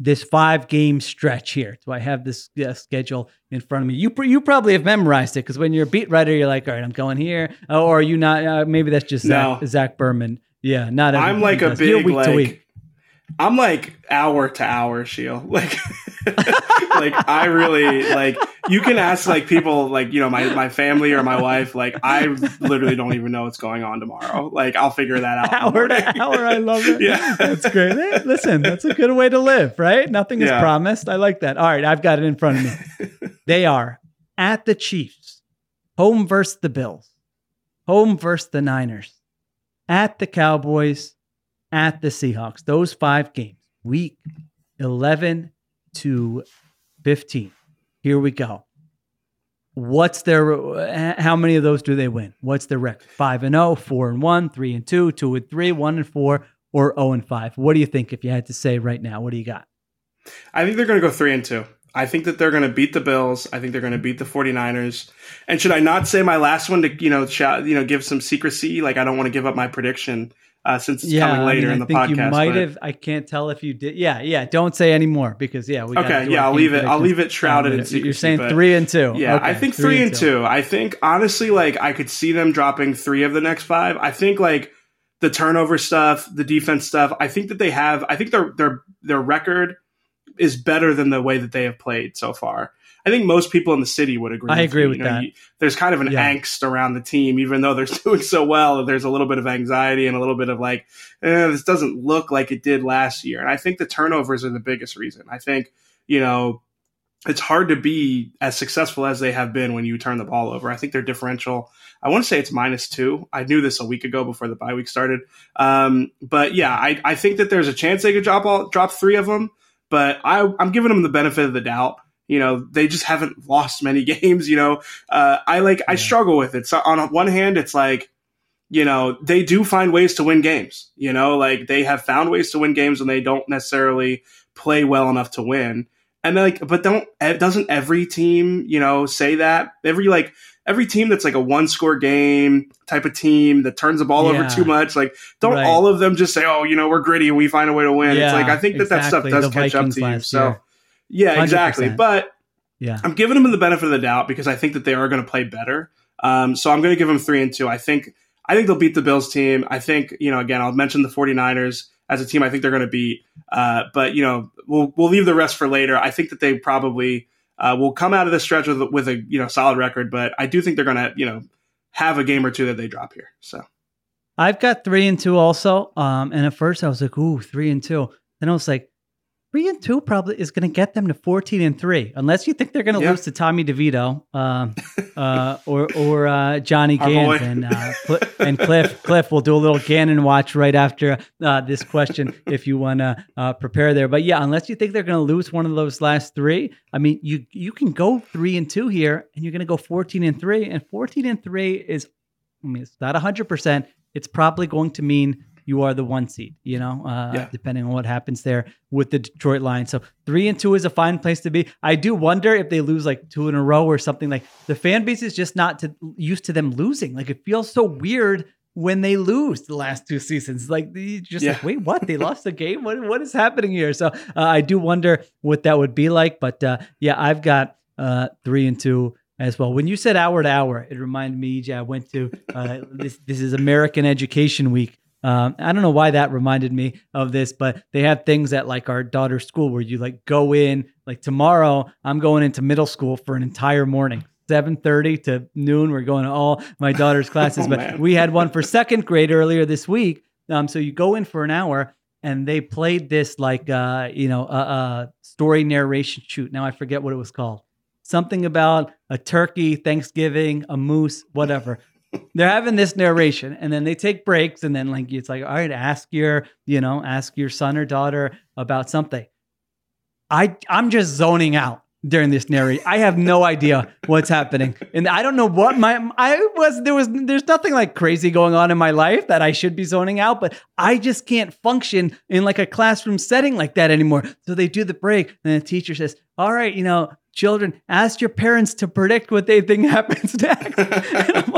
this five game stretch here. Do I have this uh, schedule in front of me? You pr- you probably have memorized it because when you're a beat writer, you're like, all right, I'm going here. Uh, or are you not? Uh, maybe that's just Zach, No. Zach Berman. Yeah, not. I'm like a does. You're big week to week. I'm like hour to hour Sheil. Like like I really like you can ask like people like you know my my family or my wife like I literally don't even know what's going on tomorrow. Like I'll figure that out. Hour to hour, I love it. Yeah. that's great. Hey, listen, that's a good way to live, right? Nothing is Yeah. promised. I like that. All right, I've got it in front of me. they are at the Chiefs, home versus the Bills, home versus the Niners, at the Cowboys, at the Seahawks. Those five games, week 11 to 15. Here we go. What's their how many of those do they win? What's their record? 5 and 0, 4 and 1, 3 and 2, 2 and 3, 1 and 4 or 0 and 5. What do you think if you had to say right now? What do you got? I think they're going to go 3 and 2. I think that they're going to beat the Bills. I think they're going to beat the 49ers. And should I not say my last one to, you know, you know, give some secrecy? Like I don't want to give up my prediction uh, since it's coming later I, mean, in the I think podcast. you might but- have. I can't tell if you did. Yeah, yeah. Don't say any more because yeah, we. Okay, yeah, I'll leave it- I'll leave it shrouded in You're saying but- three and two. Yeah, Okay, I think three, and two. I think honestly, like I could see them dropping three of the next five. I think like the turnover stuff, the defense stuff. I think that they have. I think their their their record is better than the way that they have played so far. I think most people in the city would agree. I with agree you. with You know, that. you- there's kind of an Yeah. angst around the team, even though they're doing so well. There's a little bit of anxiety and a little bit of like, eh, this doesn't look like it did last year. And I think the turnovers are the biggest reason. I think you know it's hard to be as successful as they have been when you turn the ball over. I think their differential, I want to say it's minus two. I knew this a week ago before the bye week started. Um, but yeah, I, I think that there's a chance they could drop all, drop three of them, but I, I'm giving them the benefit of the doubt. You know, they just haven't lost many games. You know, uh, I like, I struggle with it. So on one hand, it's like, you know, they do find ways to win games. You know, like they have found ways to win games when they don't necessarily play well enough to win. And like, but don't doesn't every team, you know, say that every like every team that's like a one score game type of team that turns the ball Yeah. over too much, like, don't Right. all of them just say, oh, you know, we're gritty and we find a way to win? Yeah, it's like I think that that stuff does The catch Vikings up to you. So year. Yeah, exactly. 100%. But Yeah. I'm giving them the benefit of the doubt because I think that they are going to play better. Um, so I'm going to give them three and two. I think I think they'll beat the Bills team. I think you know again I'll mention the 49ers as a team. I think they're going to beat. Uh, but you know we'll we'll leave the rest for later. I think that they probably uh, will come out of this stretch with with a you know solid record. But I do think they're going to you know have a game or two that they drop here. So I've got three and two also. Um, and at first I was like, ooh, three and two. Then I was like, three and two probably is going to get them to 14 and three, unless you think they're going to Yeah. lose to Tommy DeVito um, uh, or or uh, Johnny Gans and uh, Cl- and Cliff. Cliff, we'll do a little Gannon watch right after uh, this question if you want to uh, prepare there. But yeah, unless you think they're going to lose one of those last three, I mean, you you can go three and two here, and you're going to go 14 and three, and 14 and three is, I mean, it's not 100. percent It's probably going to mean you are the one seed, you know, uh, Yeah. depending on what happens there with the Detroit Lions. So three and two is a fine place to be. I do wonder if they lose like two in a row or something like the fan base is just not to, used to them losing. Like it feels so weird when they lose the last two seasons. Like you just like, wait, what? They lost the game? What what is happening here? So uh, I do wonder what that would be like. But uh, yeah, I've got uh, three and two as well. When you said hour to hour, it reminded me, EJ, I went to uh, this. This is American Education Week. Um, I don't know why that reminded me of this, but they have things at like our daughter's school where you like go in. Like tomorrow, I'm going into middle school for an entire morning. 7:30 to noon. We're going to all my daughter's classes, Oh, but man. we had one for second grade earlier this week. Um, so you go in for an hour, and they played this like uh, you know, a, a story narration shoot. Now I forget what it was called. Something about a turkey, Thanksgiving, a moose, whatever. They're having this narration, and then they take breaks, and then like it's like, all right, ask your, you know, ask your son or daughter about something. I I'm just zoning out during this narration. I have no idea what's happening, and I don't know what my I was. There was there's nothing like crazy going on in my life that I should be zoning out, but I just can't function in like a classroom setting like that anymore. So they do the break, and the teacher says, "All right, you know." Children, ask your parents to predict what they think happens next.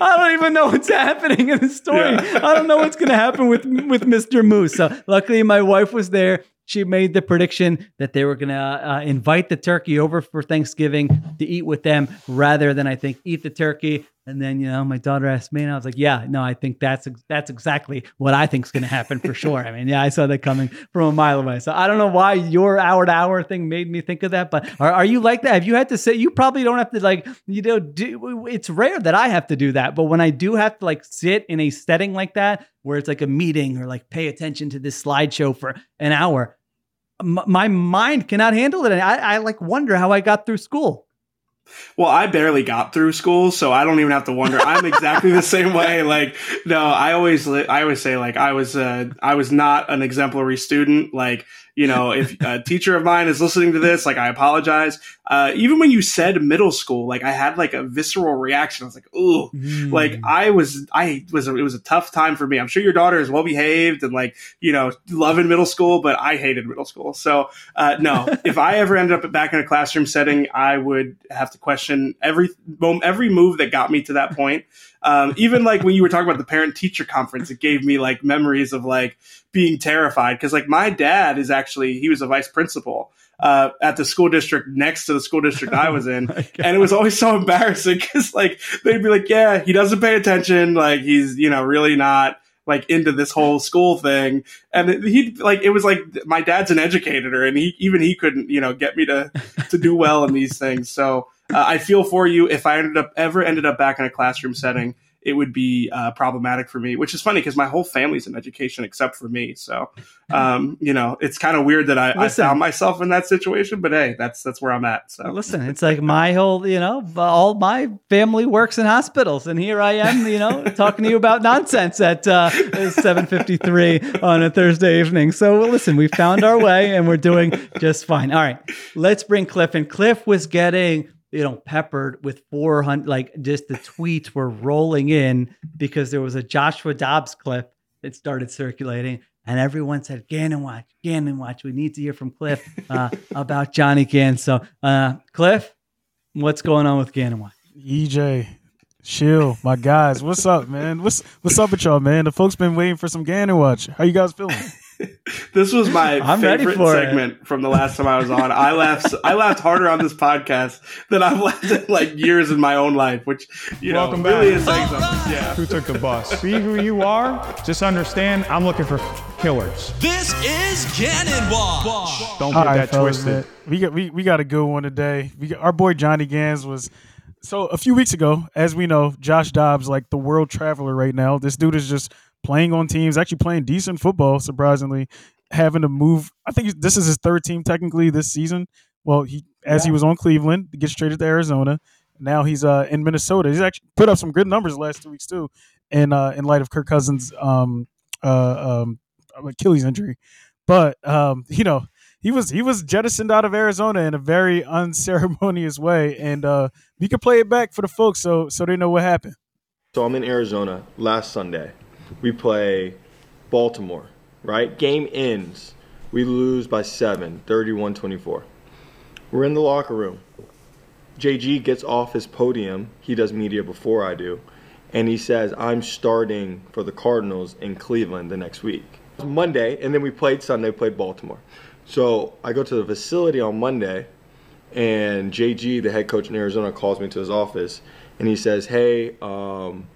I don't even know what's happening in the story. Yeah. I don't know what's going to happen with with Mr. Moose. So luckily, my wife was there. She made the prediction that they were going to uh, invite the turkey over for Thanksgiving to eat with them, rather than I think eat the turkey. And then you know, my daughter asked me, and I was like, "Yeah, no, I think that's that's exactly what I think is going to happen for sure." I mean, yeah, I saw that coming from a mile away. So I don't know why your hour to hour thing made me think of that, but are, are you like that? Have you had to say? You probably don't have to like you know. Do, it's rare that I have to do that, but when I do have to like sit in a setting like that where it's like a meeting or like pay attention to this slideshow for an hour, m- my mind cannot handle it. And I, I like wonder how I got through school. Well, I barely got through school, so I don't even have to wonder. I'm exactly the same way. Like, no, I always, I always say like I was, uh, I was not an exemplary student. Like, you know, if a teacher of mine is listening to this, like I apologize. Uh, even when you said middle school, like I had like a visceral reaction. I was like, ooh, like I was, I was, it was a tough time for me. I'm sure your daughter is well behaved and like, you know, loving middle school, but I hated middle school. So, uh, no, if I ever ended up back in a classroom setting, I would have to question every, every move that got me to that point. Um, even like when you were talking about the parent teacher conference, it gave me like memories of like being terrified. Cause like my dad is actually, he was a vice principal. Uh, at the school district next to the school district I was in. and it was always so embarrassing because like they'd be like, yeah, he doesn't pay attention. Like he's, you know, really not like into this whole school thing. And he'd like, it was like my dad's an educator and he, even he couldn't, you know, get me to, to do well in these things. So uh, I feel for you. If I ended up ever ended up back in a classroom setting, it would be uh, problematic for me, which is funny because my whole family's in education except for me. So, um, you know, it's kind of weird that I, I found myself in that situation, but hey, that's, that's where I'm at. So Listen, it's like my whole, you know, all my family works in hospitals, and here I am, you know, talking to you about nonsense at uh, seven fifty three on a Thursday evening. So listen, we found our way, and we're doing just fine. All right, let's bring Cliff in. Cliff was getting. You know, peppered with 400, like just the tweets were rolling in because there was a Joshua Dobbs clip that started circulating, and everyone said, Gannon watch, Gannon watch. We need to hear from Cliff uh, about Johnny Gann. So, uh, Cliff, what's going on with Gannon watch? EJ, Sheil, my guys, what's up, man? What's what's up with y'all, man? The folks been waiting for some Gannon watch. How you guys feeling? This was my I'm favorite for it. segment from the last time I was on. I laughed. I laughed harder on this podcast than I've laughed in like years in my own life, which you know Welcome really back. is saying something. Yeah. Who took the bus? Be who you are. Just understand, I'm looking for killers. This is Gannon Watch. Don't All get right, that fellas, twisted. man. We got we, we got a good one today. We got, our boy Johnny Gans was so a few weeks ago, as we know, Josh Dobbs like the world traveler right now. This dude is just playing on teams, actually playing decent football, surprisingly. having to move. I think this is his third team technically this season. Well, he as yeah. he was on Cleveland, he gets traded to Arizona. Now he's uh, in Minnesota. He's actually put up some good numbers the last two weeks too, in uh, in light of Kirk Cousins' um, uh, um, Achilles injury. But um, you know, he was he was jettisoned out of Arizona in a very unceremonious way, and uh, we could play it back for the folks so so they know what happened. So I'm in Arizona last Sunday. We play Baltimore, right? Game ends. We lose by seven, 31 24. We're in the locker room. JG gets off his podium. He does media before I do. And he says, I'm starting for the Cardinals in Cleveland the next week. Monday, and then we played Sunday, played Baltimore. So I go to the facility on Monday, and JG, the head coach in Arizona, calls me to his office, and he says, "Hey, um,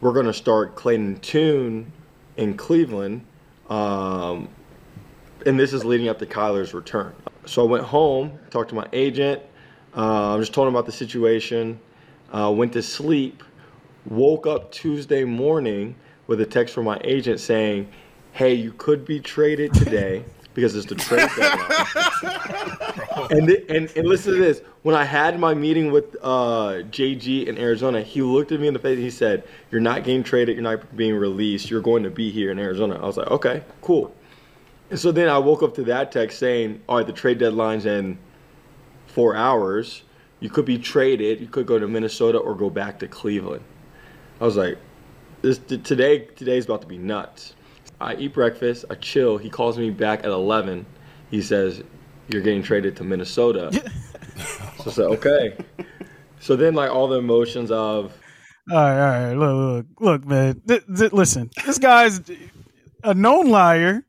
we're going to start Clayton Tune in Cleveland, um, and this is leading up to Kyler's return." So I went home, talked to my agent. Uh, I just told him about the situation. Uh, went to sleep. Woke up Tuesday morning with a text from my agent saying, "Hey, you could be traded today." because it's the trade deadline. and, and and listen to this. When I had my meeting with uh, JG in Arizona, he looked at me in the face and he said, "You're not getting traded. You're not being released. You're going to be here in Arizona." I was like, "Okay, cool." And so then I woke up to that text saying, "All right, the trade deadline's in four hours. You could be traded. You could go to Minnesota or go back to Cleveland." I was like, "This today. Today's about to be nuts." I eat breakfast, I chill. He calls me back at 11. He says, You're getting traded to Minnesota. so I said, Okay. So then, like, all the emotions of. All right, all right. Look, look, look man. Th- th- listen, this guy's a known liar,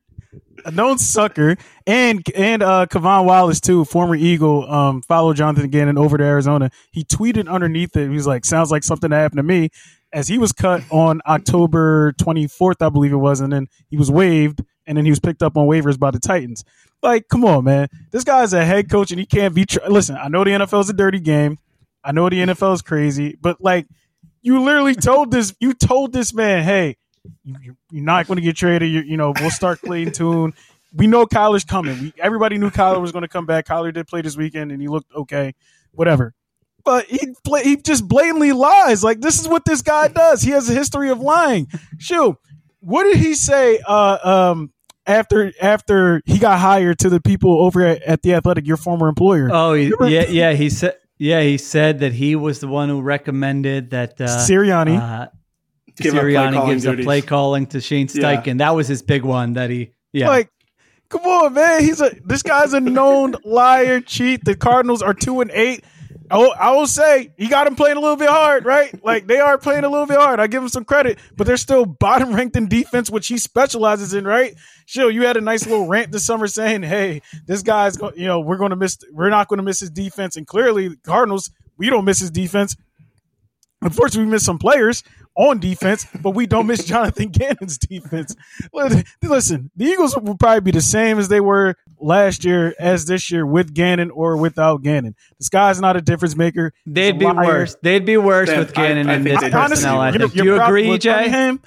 a known sucker, and and uh K'Von Wallace too, former Eagle, um, followed Jonathan Gannon over to Arizona. He tweeted underneath it. He was like, "Sounds like something that happened to me." As he was cut on October 24th, I believe it was, and then he was waived, and then he was picked up on waivers by the Titans. Like, come on, man. This guy's a head coach, and he can't be. Tr- Listen, I know the NFL is a dirty game. I know the NFL is crazy, but like, you literally told this. You told this man, hey, you, are not going to get traded. You, you, know, we'll start playing Tune. We know Kyler's coming. We, everybody knew Kyler was going to come back. Kyler did play this weekend, and he looked okay. Whatever but he play, he just blatantly lies. Like this is what this guy does. He has a history of lying. Shoot, what did he say? Uh, um, after after he got hired to the people over at, at the Athletic, your former employer. Oh, he, yeah, yeah. He said, yeah, he said that he was the one who recommended that uh, Sirianni. Uh, Sirianni gives duties. a play calling to Shane Steichen. Yeah. That was his big one. That he, yeah, like come on, man. He's a this guy's a known liar, cheat. The Cardinals are two and eight. Oh, I will say he got him playing a little bit hard, right? Like they are playing a little bit hard. I give him some credit, but they're still bottom ranked in defense, which he specializes in, right? Sure, you had a nice little rant this summer saying, "Hey, this guy's, you know, we're going to miss, we're not going to miss his defense," and clearly, Cardinals, we don't miss his defense. Unfortunately, we missed some players on defense, but we don't miss Jonathan Gannon's defense. Listen, the Eagles will probably be the same as they were last year as this year with Gannon or without Gannon. This guy's not a difference maker. They'd be liar. worse. They'd be worse with Gannon I, I in this personnel. I think. Do you agree, EJ?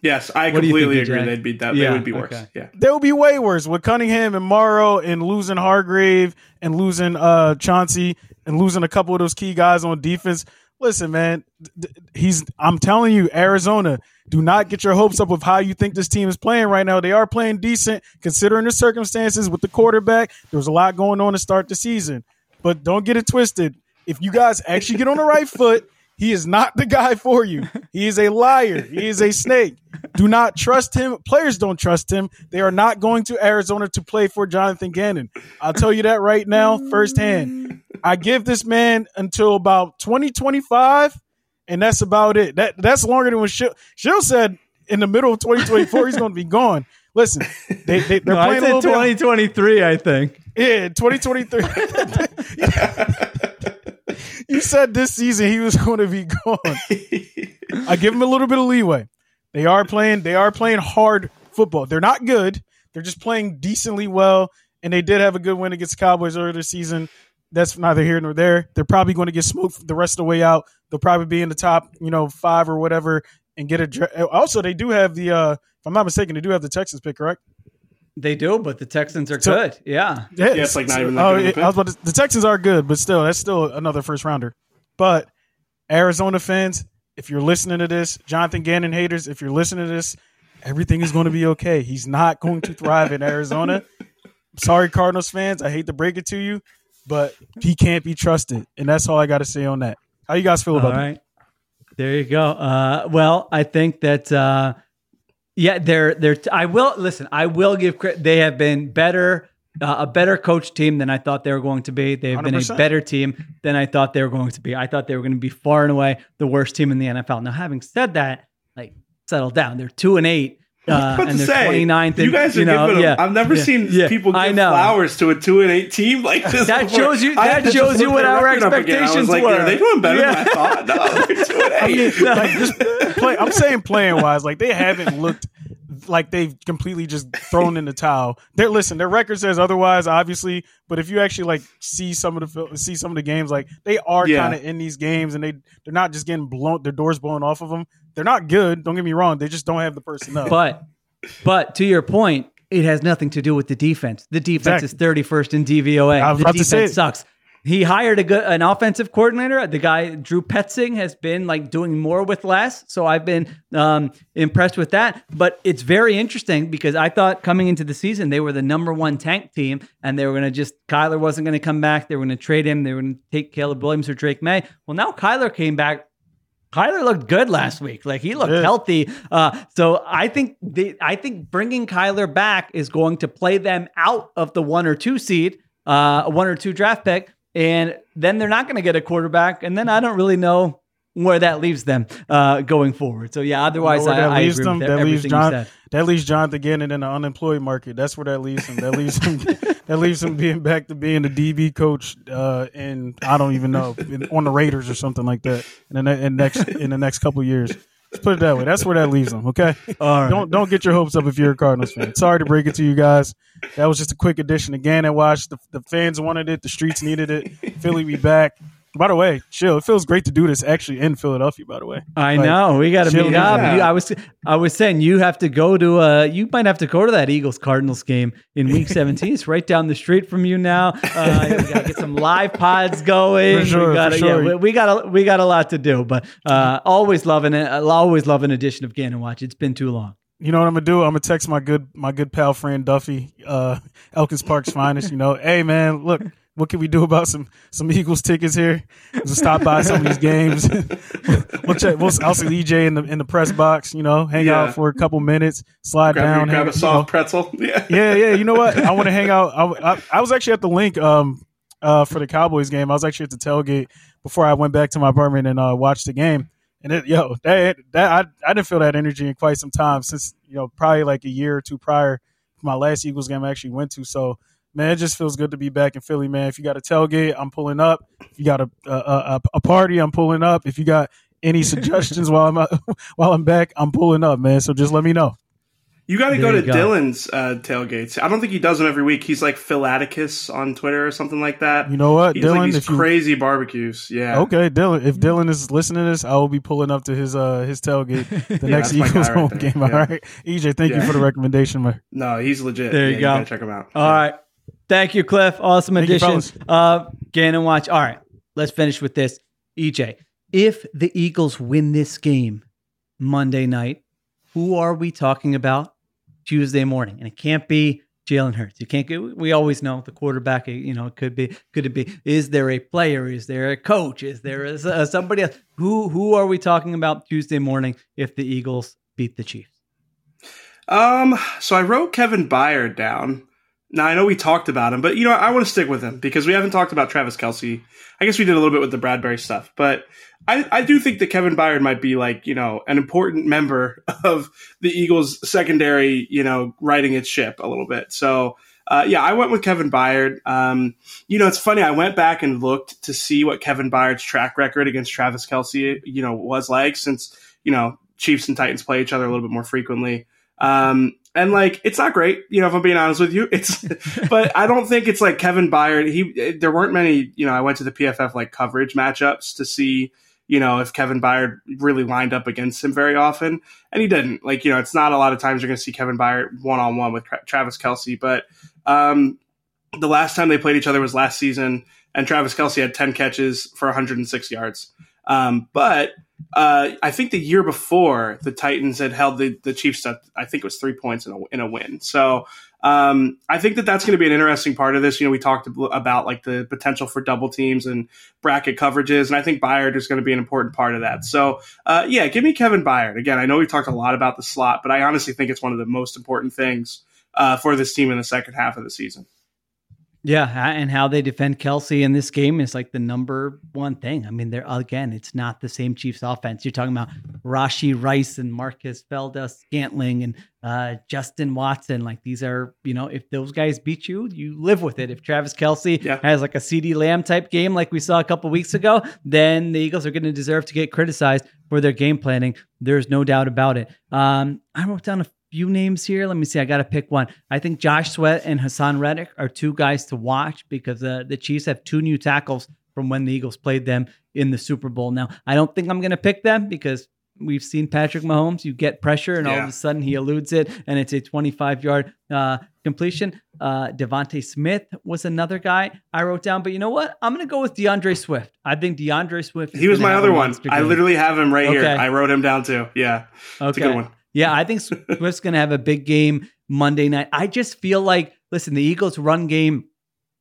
Yes, I what completely think, agree. They'd be that. Yeah, they would be worse. Okay. Yeah, they would be way worse with Cunningham and Morrow and losing Hargrave and losing uh Chauncey and losing a couple of those key guys on defense. Listen, man, he's. I'm telling you, Arizona. Do not get your hopes up of how you think this team is playing right now. They are playing decent considering the circumstances with the quarterback. There was a lot going on to start the season, but don't get it twisted. If you guys actually get on the right foot, he is not the guy for you. He is a liar. He is a snake. Do not trust him. Players don't trust him. They are not going to Arizona to play for Jonathan Gannon. I'll tell you that right now, firsthand. I give this man until about 2025, and that's about it. That that's longer than what Sheil, Sheil said in the middle of 2024 he's going to be gone. Listen, they, they are no, playing I said 2023. Bit, I think. Yeah, 2023. you said this season he was going to be gone. I give him a little bit of leeway. They are playing. They are playing hard football. They're not good. They're just playing decently well. And they did have a good win against the Cowboys earlier this season that's neither here nor there. They're probably going to get smoked the rest of the way out. They'll probably be in the top, you know, five or whatever, and get a. Also, they do have the. uh If I'm not mistaken, they do have the Texans pick, correct? They do, but the Texans are So- good. Yeah. Yeah, it's like not even that oh, good of it- I was about to, the Texans are good, but still, that's still another first rounder. But Arizona fans, if you're listening to this, Jonathan Gannon haters, if you're listening to this, everything is going to be okay. He's not going to thrive in Arizona. Sorry, Cardinals fans. I hate to break it to you, but he can't be trusted, and that's all I got to say on that. How you guys feel All about that? There you go. Uh, well, I think that uh, yeah, they're they're. I will listen. I will give credit. They have been better, uh, a better coach team than I thought they were going to be. They have been a better team than I thought they were going to be. I thought they were going to be far and away the worst team in the NFL. Now, having said that, like settle down. They're two and eight. Uh, about and to say, 29th. you guys are know, giving them. yeah, I've never yeah, seen yeah, people I give know. flowers to a two and eight team like this. That before. shows you- that shows you what our record up again. I was expectations like, were. Are they doing better Yeah. than I thought? No, they're two and I mean, eight. like just play. I'm saying playing wise, like they haven't looked like they've completely just thrown in the towel. They're listen, their record says otherwise, obviously. But if you actually like see some of the fil- see some of the games, like they are Yeah. kind of in these games, and they they're not just getting blown, their doors blown off of them. They're not good. Don't get me wrong. They just don't have the personnel. But but to your point, it has nothing to do with the defense. The defense Exactly. is 31st in DVOA. The defense say it. sucks. He hired a good an offensive coordinator. The guy Drew Petzing has been like doing more with less, so I've been um, impressed with that. But it's very interesting because I thought coming into the season they were the number one tank team, and they were going to just Kyler wasn't going to come back. They were going to trade him. They were going to take Caleb Williams or Drake Maye. Well, now Kyler came back. Kyler looked good last week. Like he looked Yeah. healthy. Uh, so I think the I think bringing Kyler back is going to play them out of the one or two seed, uh, a one or two draft pick, and then they're not going to get a quarterback. And then I don't really know where that leaves them uh, going forward. So yeah, otherwise You know I, that I leaves agree them? with That leaves John. That leaves Jonathan Gannon in the unemployed market. That's where that leaves him. That leaves him. that leaves him being back to being a DB coach, uh, in I don't even know in, on the Raiders or something like that. In the ne- in next in the next couple of years. Let's put it that way. That's where that leaves them. Okay. All right. Don't don't get your hopes up if you're a Cardinals fan. Sorry to break it to you guys. That was just a quick addition again. Gannon Watch. The, the fans wanted it. The streets needed it. Philly be back. By the way, Sheil. It feels great to do this actually in Philadelphia. By the way, I Like, know we got to meet up. You, I was I was saying you have to go to uh you might have to go to that Eagles Cardinals game in Week 17. it's right down the street from you now. Uh, we got to get some live pods going. For sure, we got for yeah, we, we got a we got a lot to do, but uh, always loving it. I'll always love an edition of Gannon Watch. It's been too long. You know what I'm gonna do? I'm gonna text my good my good pal friend Duffy, uh, Elkins Park's finest. You know, hey man, look, what can we do about some some Eagles tickets here? Just stop by some of these games. we'll check. We'll, I'll see EJ in the in the press box. You know, hang Yeah. out for a couple minutes, slide Grab, down, grab hang- a you know. pretzel. Yeah. yeah, yeah. You know what? I want to hang out. I, I, I was actually at the Linc um uh for the Cowboys game. I was actually at the tailgate before I went back to my apartment and uh watched the game. And it, yo, that that I I didn't feel that energy in quite some time since you know probably like a year or two prior to my last Eagles game I actually went to. So man, it just feels good to be back in Philly, man. If you got a tailgate, I'm pulling up. If you got a a, a, a party, I'm pulling up. If you got any suggestions while I'm uh, while I'm back, I'm pulling up, man. So just let me know. You got to go to go. Dylan's uh, tailgates. I don't think he does them every week. He's like Phil Atticus on Twitter or something like that. You know what, He's like Dylan? these If you crazy barbecues. Yeah. Okay, Dylan. If Dylan is listening to this, I will be pulling up to his uh his tailgate the next Eagles guy right home there. game. All Yeah. right, EJ, thank you for the recommendation, man. No, he's legit. There you Yeah, go. gotta check him out. All right. Thank you, Cliff. Awesome Thank you, addition. fellas. uh, Gannon Watch. All right. Let's finish with this. EJ, if the Eagles win this game Monday night, who are we talking about Tuesday morning? And it can't be Jalen Hurts. You can't get, we always know the quarterback, you know, it could be, could it be, is there a player? Is there a coach? Is there a, uh, somebody else? Who, who are we talking about Tuesday morning if the Eagles beat the Chiefs? Um, so I wrote Kevin Byard down. Now I know we talked about him, but you know I want to stick with him because we haven't talked about Travis Kelce. I guess we did a little bit with the Bradberry stuff, but I, I do think that Kevin Byard might be like you know an important member of the Eagles secondary, you know, riding its ship a little bit. So uh, yeah, I went with Kevin Byard. Um, you know, it's funny. I went back and looked to see what Kevin Byard's track record against Travis Kelce, you know, was like since you know Chiefs and Titans play each other a little bit more frequently. Um, and like, it's not great, you know, if I'm being honest with you, it's, but I don't think it's like Kevin Byard. He, there weren't many, you know, I went to the PFF like coverage matchups to see, you know, if Kevin Byard really lined up against him very often, and he didn't. Like, you know, it's not a lot of times you're going to see Kevin Byard one on one with Travis Kelce. but um, the last time they played each other was last season, and Travis Kelce had 10 catches for 106 yards. Um, but uh, I think the year before, the Titans had held the, the Chiefs up, I think it was three points in a, in a win. So um, I think that that's going to be an interesting part of this. You know, we talked about like the potential for double teams and bracket coverages, and I think Byard is going to be an important part of that. So, uh, yeah, give me Kevin Byard. Again, I know we talked a lot about the slot, but I honestly think it's one of the most important things uh, for this team in the second half of the season. Yeah, and how they defend Kelce in this game is like the number one thing. I mean, they're again, it's not the same Chiefs offense. You're talking about Rashee Rice and Marquez Valdes-Scantling and uh, Justin Watson. Like these are, you know, if those guys beat you, you live with it. If Travis Kelce yeah. has like a CeeDee Lamb type game like we saw a couple weeks ago, then the Eagles are going to deserve to get criticized for their game planning. There's no doubt about it. Um, I wrote down a few names here. Let me see. I got to pick one. I think Josh Sweat and Haason Reddick are two guys to watch because uh, the Chiefs have two new tackles from when the Eagles played them in the Super Bowl. Now, I don't think I'm going to pick them because we've seen Patrick Mahomes. You get pressure, and yeah. all of a sudden he eludes it, and it's a 25 yard uh, completion. Uh, DeVonta Smith was another guy I wrote down, but you know what? I'm going to go with D'Andre Swift. I think D'Andre Swift. He was my other one. I literally have him right okay. here. I wrote him down too. Yeah, okay. it's a good one. Yeah, I think Swift's going to have a big game Monday night. I just feel like, listen, the Eagles' run game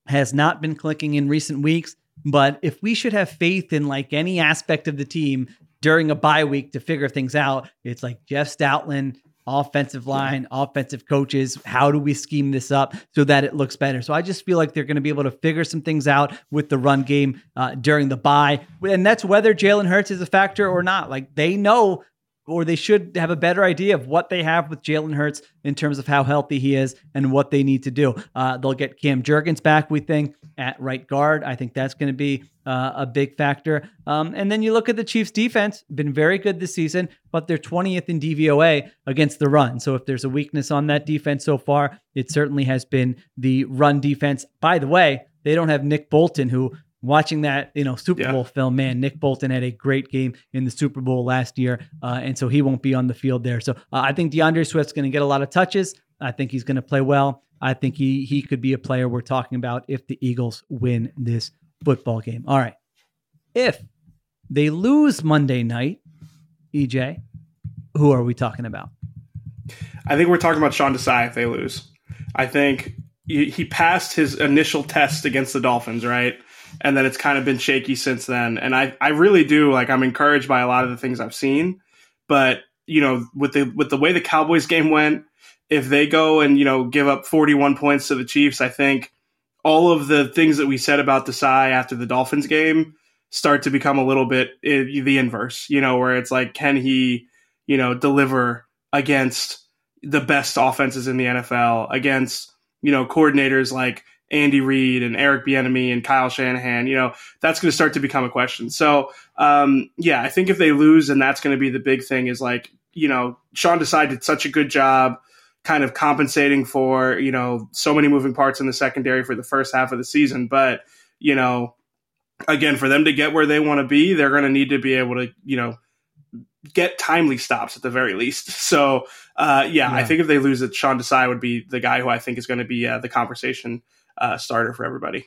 has not been clicking in recent weeks, but if we should have faith in like any aspect of the team during a bye week to figure things out, it's like Jeff Stoutland, offensive line, offensive coaches. How do we scheme this up so that it looks better? So I just feel like they're going to be able to figure some things out with the run game uh, during the bye. And that's whether Jalen Hurts is a factor or not. Like they know or they should have a better idea of what they have with Jalen Hurts in terms of how healthy he is and what they need to do. Uh, they'll get Cam Jurgens back, we think, at right guard. I think that's going to be uh, a big factor. Um, and then you look at the Chiefs' defense, been very good this season, but they're 20th in DVOA against the run. So if there's a weakness on that defense so far, it certainly has been the run defense. By the way, they don't have Nick Bolton, who watching that you know Super yeah. Bowl film, man, Nick Bolton had a great game in the Super Bowl last year, uh, and so he won't be on the field there. So uh, I think D'Andre Swift's going to get a lot of touches. I think he's going to play well. I think he he could be a player we're talking about if the Eagles win this football game. All right, if they lose Monday night, EJ, who are we talking about? I think we're talking about Sean Desai if they lose. I think he passed his initial test against the Dolphins, right? And then it's kind of been shaky since then. And I, I really do like I'm encouraged by a lot of the things I've seen, but you know, with the with the way the Cowboys game went, if they go and you know give up 41 points to the Chiefs, I think all of the things that we said about Desai after the Dolphins game start to become a little bit eh, the inverse. You know, where it's like, can he, you know, deliver against the best offenses in the NFL against you know coordinators like Andy Reid and Eric Bieniemy and Kyle Shanahan, you know, that's going to start to become a question. So, um, yeah, I think if they lose, and that's going to be the big thing is like, you know, Sean Desai did such a good job kind of compensating for, you know, so many moving parts in the secondary for the first half of the season. But, you know, again, for them to get where they want to be, they're going to need to be able to, you know, get timely stops at the very least. So, uh, yeah, yeah, I think if they lose it, Sean Desai would be the guy who I think is going to be uh, the conversation uh, starter for everybody.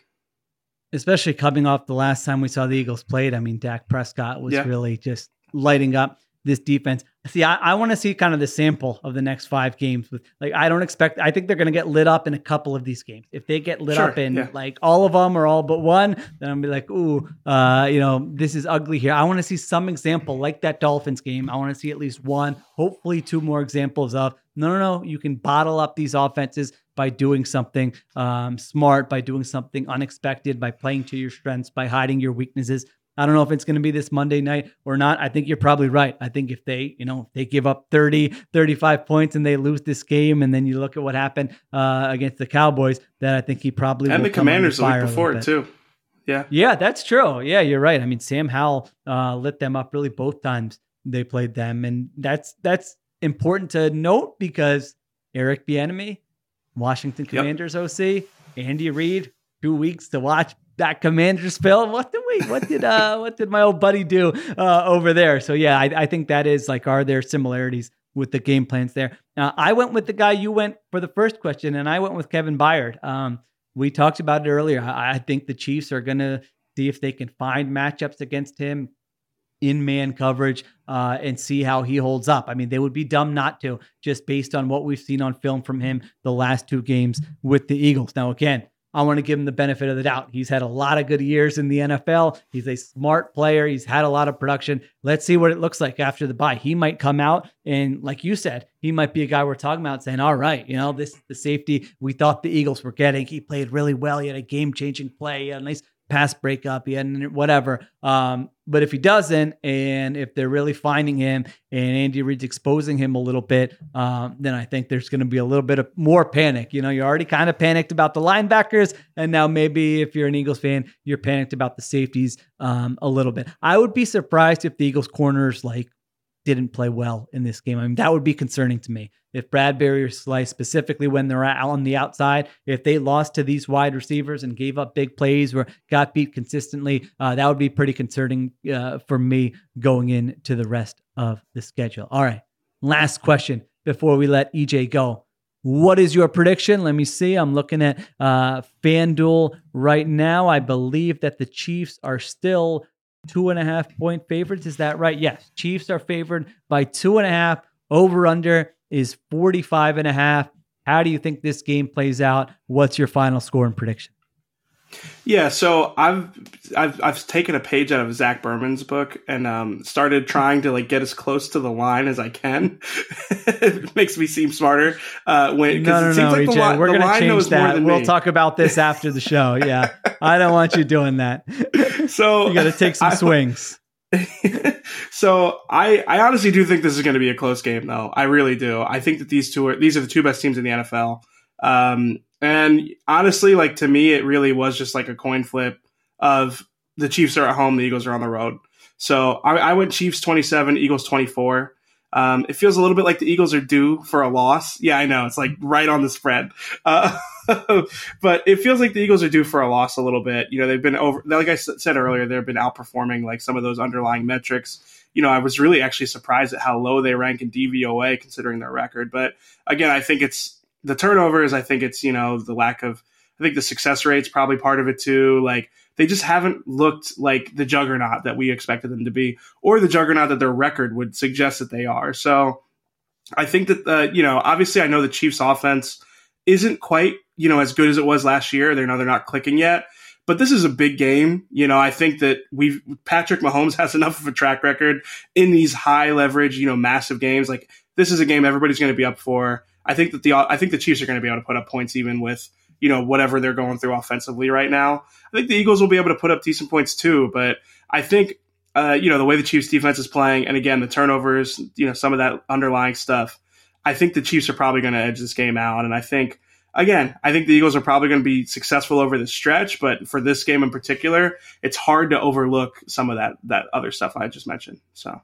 Especially coming off the last time we saw the Eagles played. I mean, Dak Prescott was yeah. really just lighting up this defense. See, I, I want to see kind of the sample of the next five games. With like, I don't expect. I think they're going to get lit up in a couple of these games. If they get lit sure, up in yeah. like all of them or all but one, then I'll be like, ooh, uh, you know, this is ugly here. I want to see some example like that Dolphins game. I want to see at least one, hopefully two more examples of no, no, no. You can bottle up these offenses by doing something um, smart, by doing something unexpected, by playing to your strengths, by hiding your weaknesses. I don't know if it's going to be this Monday night or not. I think you're probably right. I think if they, you know, they give up 30, 35 points and they lose this game, and then you look at what happened uh, against the Cowboys, then I think he probably and the Commanders the week before it too. Yeah, yeah, that's true. Yeah, you're right. I mean, Sam Howell uh, lit them up really both times they played them, and that's that's important to note because Eric Bieniemy, Washington Commanders yep. OC, Andy Reid, two weeks to watch that commander spell. What did we? What did uh what did my old buddy do uh over there? So yeah, I, I think that is like are there similarities with the game plans there? Uh, I went with the guy you went for the first question, and I went with Kevin Byard. Um, we talked about it earlier. I, I think the Chiefs are gonna see if they can find matchups against him in man coverage uh, and see how he holds up. I mean, they would be dumb not to, just based on what we've seen on film from him the last two games with the Eagles. Now, again, I want to give him the benefit of the doubt. He's had a lot of good years in the NFL. He's a smart player. He's had a lot of production. Let's see what it looks like after the bye. He might come out and, like you said, he might be a guy we're talking about saying, "All right, you know, this the safety we thought the Eagles were getting. He played really well. He had a game changing play. A nice pass breakup, he had whatever. Um, but if he doesn't, and if they're really finding him, and Andy Reid's exposing him a little bit, um, then I think there's going to be a little bit of more panic. You know, you're already kind of panicked about the linebackers, and now maybe if you're an Eagles fan, you're panicked about the safeties um, a little bit. I would be surprised if the Eagles corners like didn't play well in this game. I mean, that would be concerning to me. If Bradberry or Slay, specifically when they're out on the outside, if they lost to these wide receivers and gave up big plays or got beat consistently, uh, that would be pretty concerning uh, for me going into the rest of the schedule. All right, last question before we let EJ go. What is your prediction? Let me see. I'm looking at uh, FanDuel right now. I believe that the Chiefs are still two and a half point favorites. Is that right? Yes. Chiefs are favored by two and a half. Over under is 45 and a half. How do you think this game plays out? What's your final score and prediction? Yeah, so I've I've I've taken a page out of Zach Berman's book and um, started trying to like get as close to the line as I can. it makes me seem smarter uh, when no no no, like EJ, li- we're gonna change that. We'll me. talk about this after the show. Yeah, I don't want you doing that. So you got to take some I, swings. so I I honestly do think this is going to be a close game though. I really do. I think that these two are these are the two best teams in the NFL. Um, and honestly, like to me, it really was just like a coin flip of the Chiefs are at home, the Eagles are on the road. So I, I went Chiefs 27, Eagles 24. Um, it feels a little bit like the Eagles are due for a loss. Yeah, I know. It's like right on the spread. Uh, but it feels like the Eagles are due for a loss a little bit. You know, they've been over, like I said earlier, they've been outperforming like some of those underlying metrics. You know, I was really actually surprised at how low they rank in DVOA considering their record. But again, I think it's the turnovers, I think it's, you know, the lack of, I think the success rate's probably part of it too. Like they just haven't looked like the juggernaut that we expected them to be, or the juggernaut that their record would suggest that they are. So I think that, uh, you know, obviously I know the Chiefs offense isn't quite, you know, as good as it was last year. They're, they're not clicking yet, but this is a big game. You know, I think that we've, Patrick Mahomes has enough of a track record in these high leverage, you know, massive games. Like this is a game everybody's going to be up for. I think that the I think the Chiefs are going to be able to put up points even with you know whatever they're going through offensively right now. I think the Eagles will be able to put up decent points too, but I think uh, you know the way the Chiefs defense is playing, and again the turnovers, you know some of that underlying stuff. I think the Chiefs are probably going to edge this game out, and I think again, I think the Eagles are probably going to be successful over the stretch, but for this game in particular, it's hard to overlook some of that that other stuff I just mentioned. So.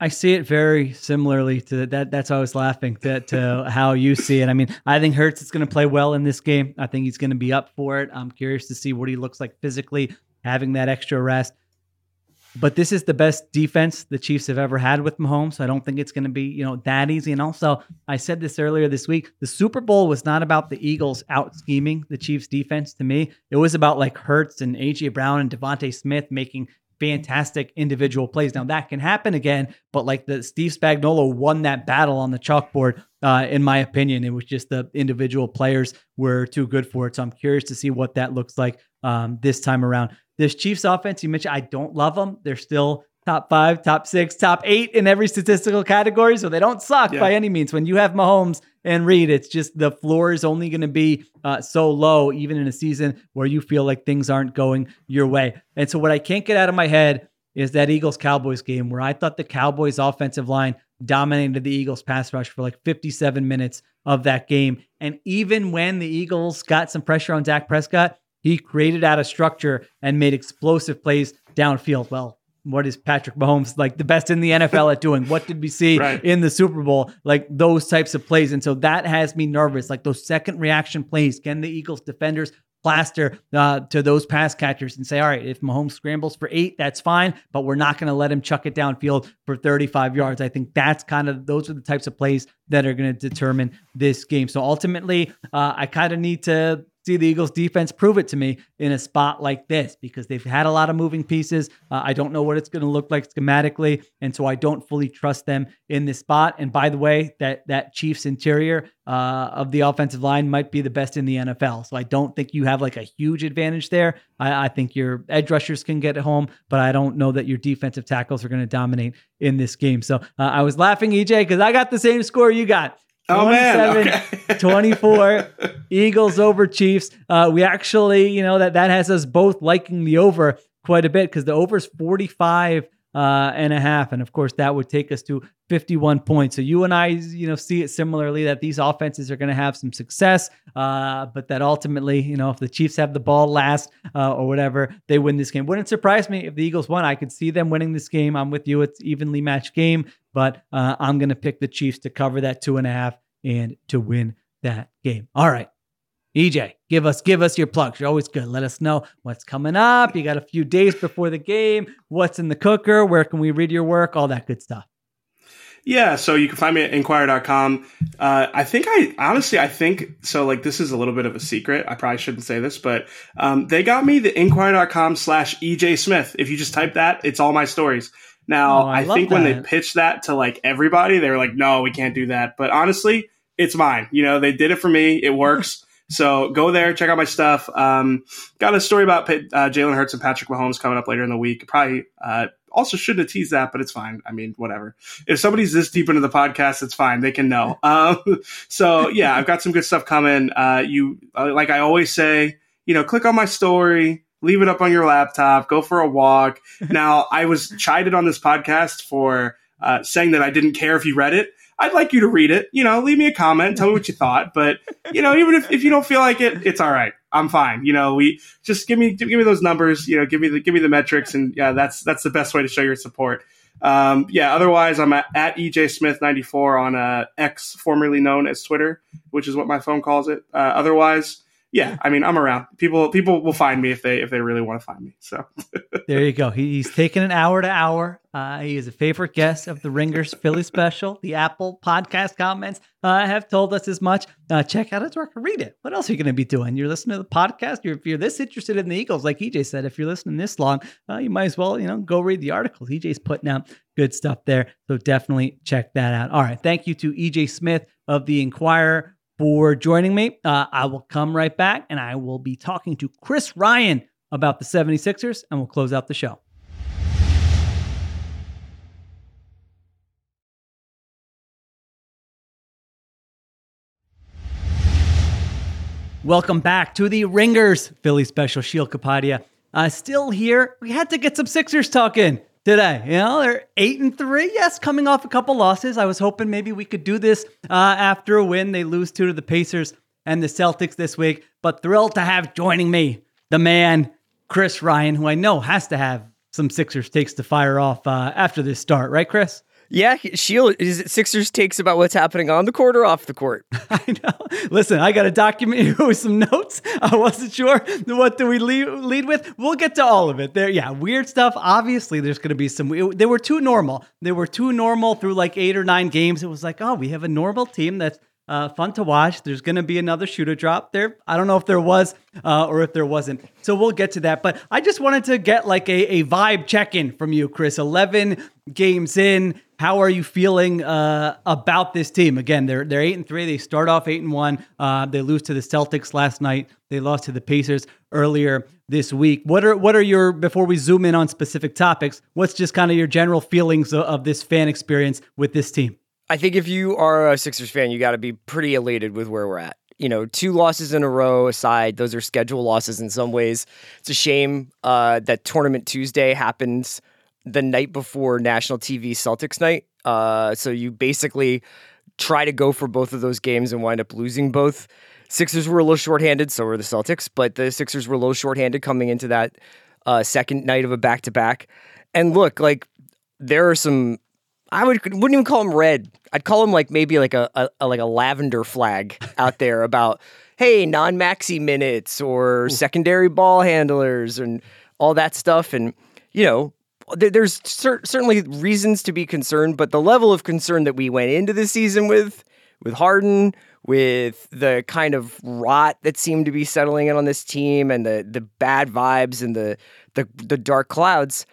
I see it very similarly to that. That's why I was laughing to, to how you see it. I mean, I think Hurts is going to play well in this game. I think he's going to be up for it. I'm curious to see what he looks like physically, having that extra rest. But this is the best defense the Chiefs have ever had with Mahomes. So I don't think it's going to be, you know, that easy. And also, I said this earlier this week. The Super Bowl was not about the Eagles out scheming the Chiefs defense to me. It was about like Hurts and AJ Brown and DeVonta Smith making fantastic individual plays. Now that can happen again, but like the Steve Spagnuolo won that battle on the chalkboard. Uh, in my opinion, it was just the individual players were too good for it. So I'm curious to see what that looks like um, this time around. This Chiefs offense, you mentioned, I don't love them. They're still top five, top six, top eight in every statistical category. So they don't suck yeah. by any means. When you have Mahomes and Reid, it's just the floor is only going to be uh, so low, even in a season where you feel like things aren't going your way. And so what I can't get out of my head is that Eagles Cowboys game where I thought the Cowboys offensive line dominated the Eagles pass rush for like 57 minutes of that game. And even when the Eagles got some pressure on Dak Prescott, he created out of structure and made explosive plays downfield. Well, what is Patrick Mahomes like the best in the NFL at doing? What did we see right. in the Super Bowl? Like those types of plays. And so that has me nervous. Like those second reaction plays. Can the Eagles defenders plaster uh, to those pass catchers and say, all right, if Mahomes scrambles for eight, that's fine, but we're not going to let him chuck it downfield for 35 yards. I think that's kind of those are the types of plays that are going to determine this game. So ultimately, uh, I kind of need to see the Eagles defense prove it to me in a spot like this because they've had a lot of moving pieces. Uh, I don't know what it's going to look like schematically, and so I don't fully trust them in this spot. And by the way, that that Chiefs interior uh, of the offensive line might be the best in the NFL. So I don't think you have like a huge advantage there. I, I think your edge rushers can get home, but I don't know that your defensive tackles are going to dominate in this game. So uh, I was laughing, EJ, because I got the same score you got. Oh man, okay. 24 Eagles over Chiefs. Uh, we actually, you know, that that has us both liking the over quite a bit because the over is 45 uh, and a half, and of course that would take us to 51 points. So you and I, you know, see it similarly that these offenses are going to have some success, uh, but that ultimately, you know, if the Chiefs have the ball last uh, or whatever, they win this game. Wouldn't surprise me if the Eagles won. I could see them winning this game. I'm with you. It's evenly matched game, but uh, I'm going to pick the Chiefs to cover that two and a half and to win that game. All right. EJ, give us give us your plugs. You're always good. Let us know what's coming up. You got a few days before the game. What's in the cooker? Where can we read your work? All that good stuff. Yeah, so you can find me at inquirer.com. Uh, I think I honestly, I think so. Like, this is a little bit of a secret. I probably shouldn't say this, but um, they got me the inquirer.com slash EJ Smith. If you just type that, it's all my stories. Now, oh, I, I think that. when they pitched that to like everybody, they were like, no, we can't do that. But honestly, it's mine. You know, they did it for me. It works. so go there, check out my stuff. Um, got a story about uh, Jalen Hurts and Patrick Mahomes coming up later in the week. Probably uh, also shouldn't have teased that, but it's fine. I mean, whatever. If somebody's this deep into the podcast, it's fine. They can know. Um, so yeah, I've got some good stuff coming. Uh, you uh, like I always say, you know, click on my story leave it up on your laptop, go for a walk. now, I was chided on this podcast for uh, saying that I didn't care if you read it. I'd like you to read it. You know, leave me a comment, tell me what you thought. But you know, even if, if you don't feel like it, it's all right. I'm fine. You know, we just give me give me those numbers. You know, give me the give me the metrics, and yeah, that's that's the best way to show your support. Um, yeah. Otherwise, I'm at, at EJ Smith 94 on uh, X, formerly known as Twitter, which is what my phone calls it. Uh, otherwise, yeah, I mean, I'm around. People people will find me if they if they really want to find me. So there you go. He, he's taken an hour to hour. Uh, he is a favorite guest of the Ringers Philly Special. The Apple Podcast comments uh, have told us as much. Uh, check out his work. Read it. What else are you going to be doing? You're listening to the podcast. You're, if you're this interested in the Eagles, like EJ said, if you're listening this long, uh, you might as well you know go read the articles. EJ's putting out good stuff there. So definitely check that out. All right. Thank you to EJ Smith of the Inquirer for joining me. Uh, I will come right back and I will be talking to Chris Ryan about the 76ers and we'll close out the show. Welcome back to the Ringers Philly Special. Sheil Kapadia. uh, still here. We had to get some Sixers talking today. You know, they're eight and three. Yes, coming off a couple losses. I was hoping maybe we could do this uh, after a win. They lose two to the Pacers and the Celtics this week, but thrilled to have joining me the man, Chris Ryan, who I know has to have some Sixers takes to fire off uh, after this start, right, Chris? Yeah, Sheil is it Sixers takes about what's happening on the court or off the court. I know. Listen, I got a document with some notes. I wasn't sure what do we lead, lead with. We'll get to all of it. There, yeah, weird stuff. Obviously, there's going to be some. they were too normal. They were too normal through like eight or nine games. It was like, oh, we have a normal team that's uh, fun to watch. There's going to be another shooter drop there. I don't know if there was uh, or if there wasn't. So we'll get to that. But I just wanted to get like a, a vibe check in from you, Chris. 11 games in. How are you feeling uh, about this team? Again, they're they're eight and three. They start off eight and one. Uh, they lose to the Celtics last night. They lost to the Pacers earlier this week. What are what are your before we zoom in on specific topics? What's just kind of your general feelings of, of this fan experience with this team? I think if you are a Sixers fan, you got to be pretty elated with where we're at. You know, two losses in a row aside, those are schedule losses in some ways. It's a shame uh, that Tournament Tuesday happens the night before national TV Celtics night. Uh, so you basically try to go for both of those games and wind up losing both. Sixers were a little shorthanded, so were the Celtics, but the Sixers were a little shorthanded coming into that uh, second night of a back to back. And look, like there are some I would wouldn't even call them red. I'd call them like maybe like a, a, a like a lavender flag out there about hey non Maxey minutes or secondary ball handlers and all that stuff. And you know, there's cer- certainly reasons to be concerned, but the level of concern that we went into the season with with Harden, with the kind of rot that seemed to be settling in on this team, and the the bad vibes and the the the dark clouds.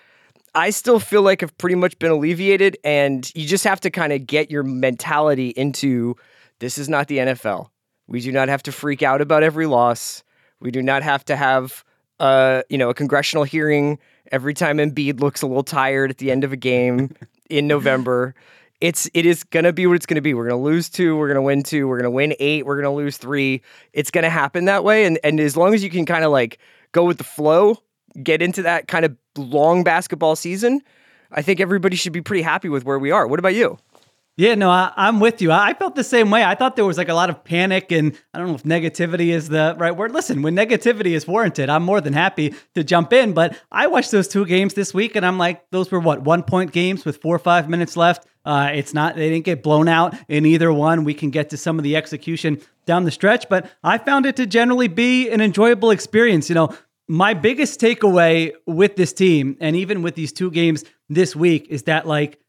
I still feel like have pretty much been alleviated, and you just have to kind of get your mentality into this is not the NFL. We do not have to freak out about every loss. We do not have to have uh, you know, a congressional hearing every time Embiid looks a little tired at the end of a game in November. It's it is gonna be what it's gonna be. We're gonna lose two, we're gonna win two, we're gonna win eight, we're gonna lose three. It's gonna happen that way. And and as long as you can kind of like go with the flow, get into that kind of long basketball season, I think everybody should be pretty happy with where we are. What about you? Yeah, no, I, am with you. I felt the same way. I thought there was like a lot of panic, and I don't know if negativity is the right word. Listen, when negativity is warranted, I'm more than happy to jump in. But I watched those two games this week, and I'm like, those were what one point games with four or five minutes left. Uh, it's not they didn't get blown out in either one. We can get to some of the execution down the stretch, but I found it to generally be an enjoyable experience. You know, my biggest takeaway with this team, and even with these two games this week, is that like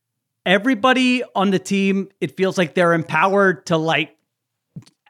everybody on the team, it feels like they're empowered to like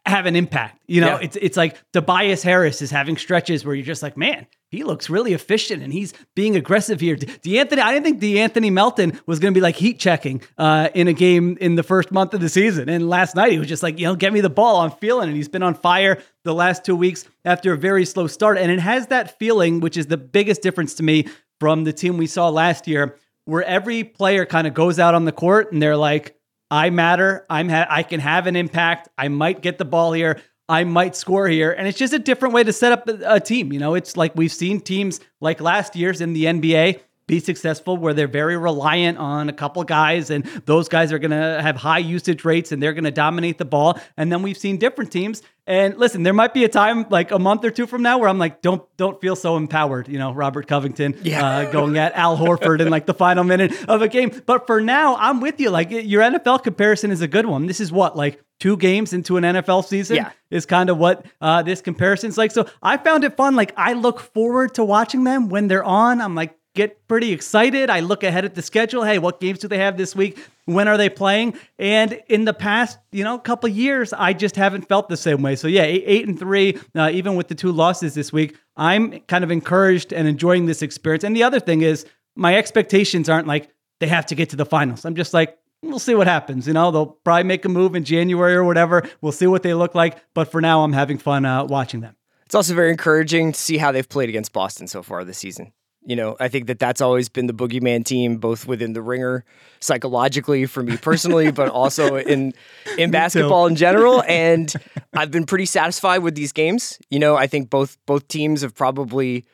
have an impact. You know, yeah. it's it's like Tobias Harris is having stretches where you're just like, man, he looks really efficient and he's being aggressive here. De'Anthony, I didn't think De'Anthony Melton was going to be like heat checking uh, in a game in the first month of the season. And last night he was just like, you know, get me the ball. I'm feeling it. He's been on fire the last two weeks after a very slow start. And it has that feeling, which is the biggest difference to me from the team we saw last year, where every player kind of goes out on the court and they're like, I matter. I'm ha- I can have an impact. I might get the ball here. I might score here. And it's just a different way to set up a, a team. You know, it's like we've seen teams like last year's in the NBA be successful where they're very reliant on a couple guys and those guys are going to have high usage rates and they're going to dominate the ball and then we've seen different teams and listen there might be a time like a month or two from now where i'm like don't don't feel so empowered you know robert covington yeah. uh, going at al horford in like the final minute of a game but for now i'm with you like your nfl comparison is a good one this is what like two games into an NFL season yeah. is kind of what uh, this comparison's like. So I found it fun. Like I look forward to watching them when they're on. I'm like, get pretty excited. I look ahead at the schedule. Hey, what games do they have this week? When are they playing? And in the past, you know, couple years, I just haven't felt the same way. So yeah, eight, eight and three, uh, even with the two losses this week, I'm kind of encouraged and enjoying this experience. And the other thing is, my expectations aren't like they have to get to the finals. I'm just like. We'll see what happens. You know, they'll probably make a move in January or whatever. We'll see what they look like. But for now, I'm having fun uh, watching them. It's also very encouraging to see how they've played against Boston so far this season. You know, I think that that's always been the boogeyman team, both within the ringer psychologically for me personally, but also in in basketball in general. And I've been pretty satisfied with these games. You know, I think both both teams have probably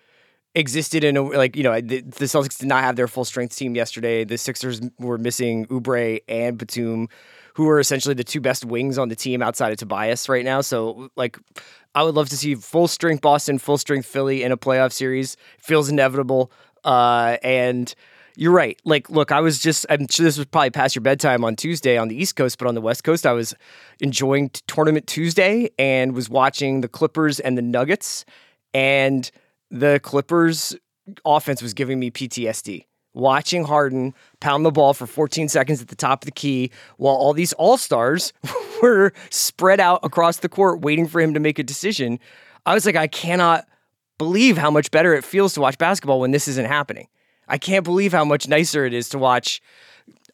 existed in a like you know the, the Celtics did not have their full strength team yesterday. The Sixers were missing Oubre and Batum, who are essentially the two best wings on the team outside of Tobias right now. So like I would love to see full strength Boston, full strength Philly in a playoff series. feels inevitable. Uh, and you're right. Like, look, I was just, I'm sure this was probably past your bedtime on Tuesday on the East Coast, but on the West Coast, I was enjoying Tournament Tuesday and was watching the Clippers and the Nuggets. And the Clippers offense was giving me PTSD watching Harden pound the ball for 14 seconds at the top of the key while all these all stars were spread out across the court waiting for him to make a decision. I was like, I cannot believe how much better it feels to watch basketball when this isn't happening. I can't believe how much nicer it is to watch,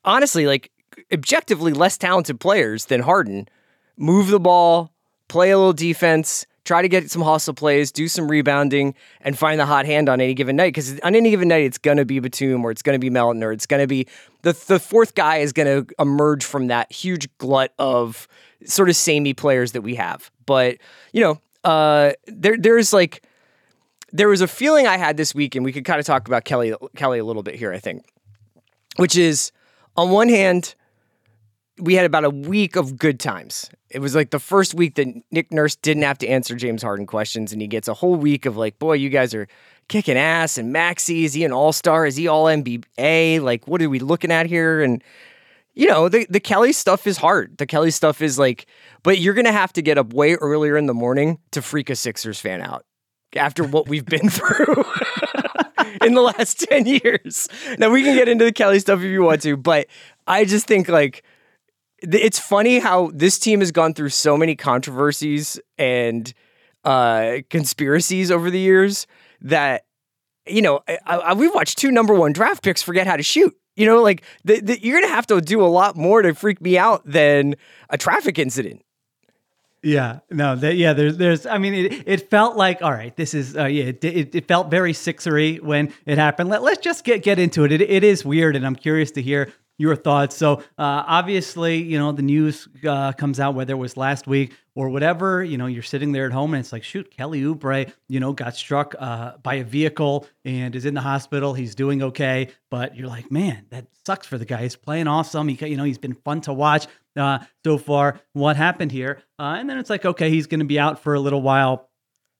honestly, like objectively less talented players than Harden move the ball, play a little defense, try to get some hustle plays, do some rebounding, and find the hot hand on any given night. Because on any given night, it's going to be Batum or it's going to be Melton or it's going to be the, the fourth guy is going to emerge from that huge glut of sort of samey players that we have. But, you know, uh, there there's like, there was a feeling I had this week, and we could kind of talk about Kelly Kelly a little bit here, I think, which is on one hand, we had about a week of good times. It was like the first week that Nick Nurse didn't have to answer James Harden questions, and he gets a whole week of like, boy, you guys are kicking ass. And Maxey, is he an all star? Is he all NBA? Like, what are we looking at here? And you know, the, the Kelly stuff is hard. The Kelly stuff is like, but you're to have to get up way earlier in the morning to freak a Sixers fan out after what we've been through in the last 10 years. Now, we can get into the Kelly stuff if you want to, but I just think like, it's funny how this team has gone through so many controversies and uh, conspiracies over the years that you know I, I, we've watched two number one draft picks forget how to shoot. You know, like the, the, you're gonna have to do a lot more to freak me out than a traffic incident. Yeah, no, that, yeah. There's, there's. I mean, it, it felt like all right. This is, uh, yeah. It, it, it, felt very sixery when it happened. Let, let's just get get into it. it. It is weird, and I'm curious to hear your thoughts. So uh, obviously, you know, the news uh, comes out whether it was last week or whatever. You know, you're sitting there at home and it's like, shoot, Kelly Oubre, you know, got struck uh, by a vehicle and is in the hospital. He's doing okay, but you're like, man, that sucks for the guy. He's playing awesome. He, you know, he's been fun to watch uh, so far. What happened here? Uh, and then it's like, okay, he's going to be out for a little while.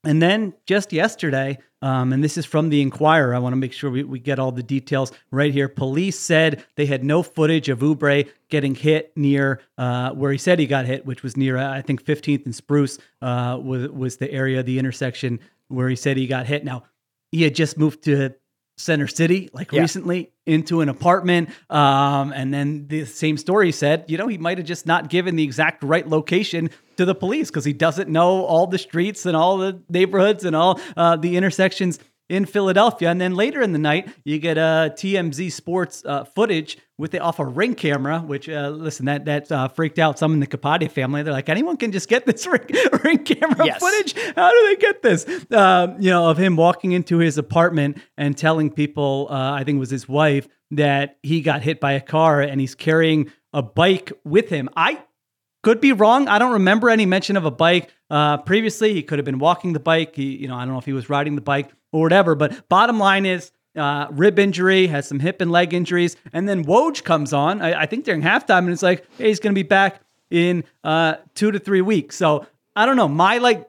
And then just yesterday, um, and this is from the Inquirer. I want to make sure we, we get all the details right here. Police said they had no footage of Oubre getting hit near uh, where he said he got hit, which was near, I think, 15th and Spruce uh, was, was the area, the intersection where he said he got hit. Now, he had just moved to Center City, like yeah. recently, into an apartment. Um, and then the same story said, you know, he might have just not given the exact right location to the police because he doesn't know all the streets and all the neighborhoods and all uh, the intersections in Philadelphia. And then later in the night, you get a TMZ Sports uh, footage with it off a ring camera, which uh, listen, that that uh, freaked out some in the Kapadia family. They're like, anyone can just get this ring, ring camera yes. footage. How do they get this? Uh, you know, of him walking into his apartment and telling people, uh, I think it was his wife, that he got hit by a car and he's carrying a bike with him. I could be wrong. I don't remember any mention of a bike uh, previously. He could have been walking the bike. He, you know, I don't know if he was riding the bike or whatever. But bottom line is, uh, rib injury, has some hip and leg injuries, and then Woj comes on. I, I think during halftime, and it's like, hey, he's going to be back in uh, two to three weeks. So I don't know. My like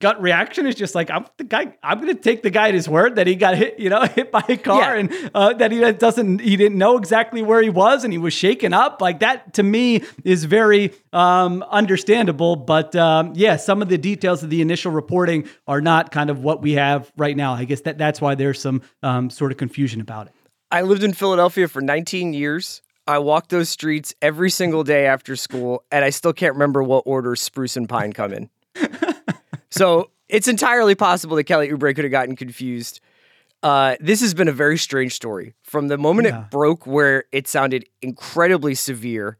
gut reaction is just like I'm the guy. I'm going to take the guy at his word that he got hit, you know, hit by a car, yeah. and uh, that he doesn't, he didn't know exactly where he was, and he was shaken up. Like that to me is very um, understandable. But um, yeah, some of the details of the initial reporting are not kind of what we have right now. I guess that that's why there's some um, sort of confusion about it. I lived in Philadelphia for 19 years. I walked those streets every single day after school, and I still can't remember what order spruce and pine come in. So it's entirely possible that Kelly Oubre could have gotten confused. Uh, this has been a very strange story. From the moment yeah. it broke, where it sounded incredibly severe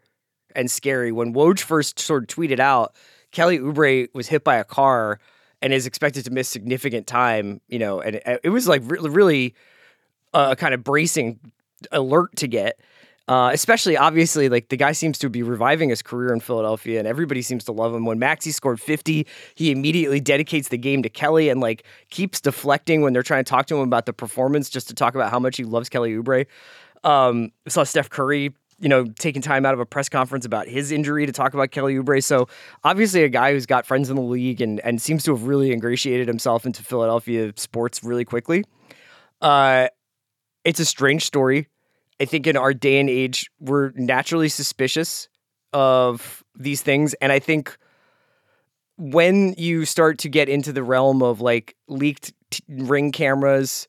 and scary, when Woj first sort of tweeted out, Kelly Oubre was hit by a car and is expected to miss significant time, you know, and it, it was like really, really uh, kind of bracing alert to get. Uh, especially, obviously, like the guy seems to be reviving his career in Philadelphia, and everybody seems to love him. When Maxey scored 50, he immediately dedicates the game to Kelly and like keeps deflecting when they're trying to talk to him about the performance, just to talk about how much he loves Kelly Oubre. Um, saw Steph Curry, you know, taking time out of a press conference about his injury to talk about Kelly Oubre. So obviously, a guy who's got friends in the league and and seems to have really ingratiated himself into Philadelphia sports really quickly. Uh, it's a strange story I think in our day and age, we're naturally suspicious of these things. And I think when you start to get into the realm of like leaked t- ring cameras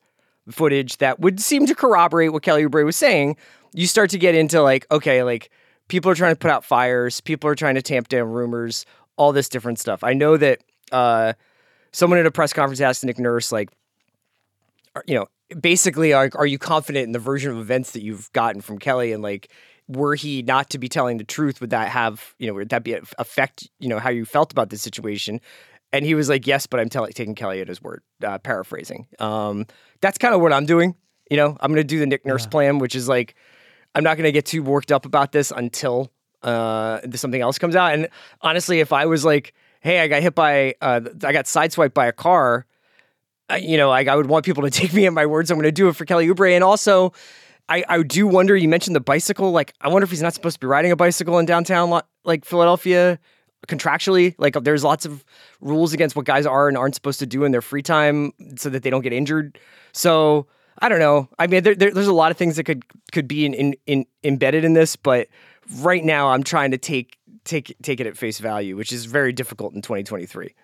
footage that would seem to corroborate what Kelly Oubre was saying, you start to get into like, okay, like people are trying to put out fires, people are trying to tamp down rumors, all this different stuff. I know that uh, someone at a press conference asked Nick Nurse, like, you know, basically are, are you confident in the version of events that you've gotten from Kelly? And like were he not to be telling the truth would that have you know would that be affect you know how you felt about this situation? And he was like yes but i'm telling taking Kelly at his word uh, paraphrasing. Um, that's kind of what i'm doing you know? I'm going to do the Nick Nurse yeah. plan which is like i'm not going to get too worked up about this until uh, something else comes out. And honestly if i was like hey i got hit by uh, i got sideswiped by a car you know, like I would want people to take me at my words. I'm going to do it for Kelly Oubre, and also. I, I do wonder. You mentioned the bicycle. Like, I wonder if he's not supposed to be riding a bicycle in downtown, like Philadelphia, contractually. Like, uh, there's lots of rules against what guys are and aren't supposed to do in their free time, so that they don't get injured. So I don't know. I mean, there, there, there's a lot of things that could could be in, in, in embedded in this, but right now I'm trying to take take take it at face value, which is very difficult in 2023.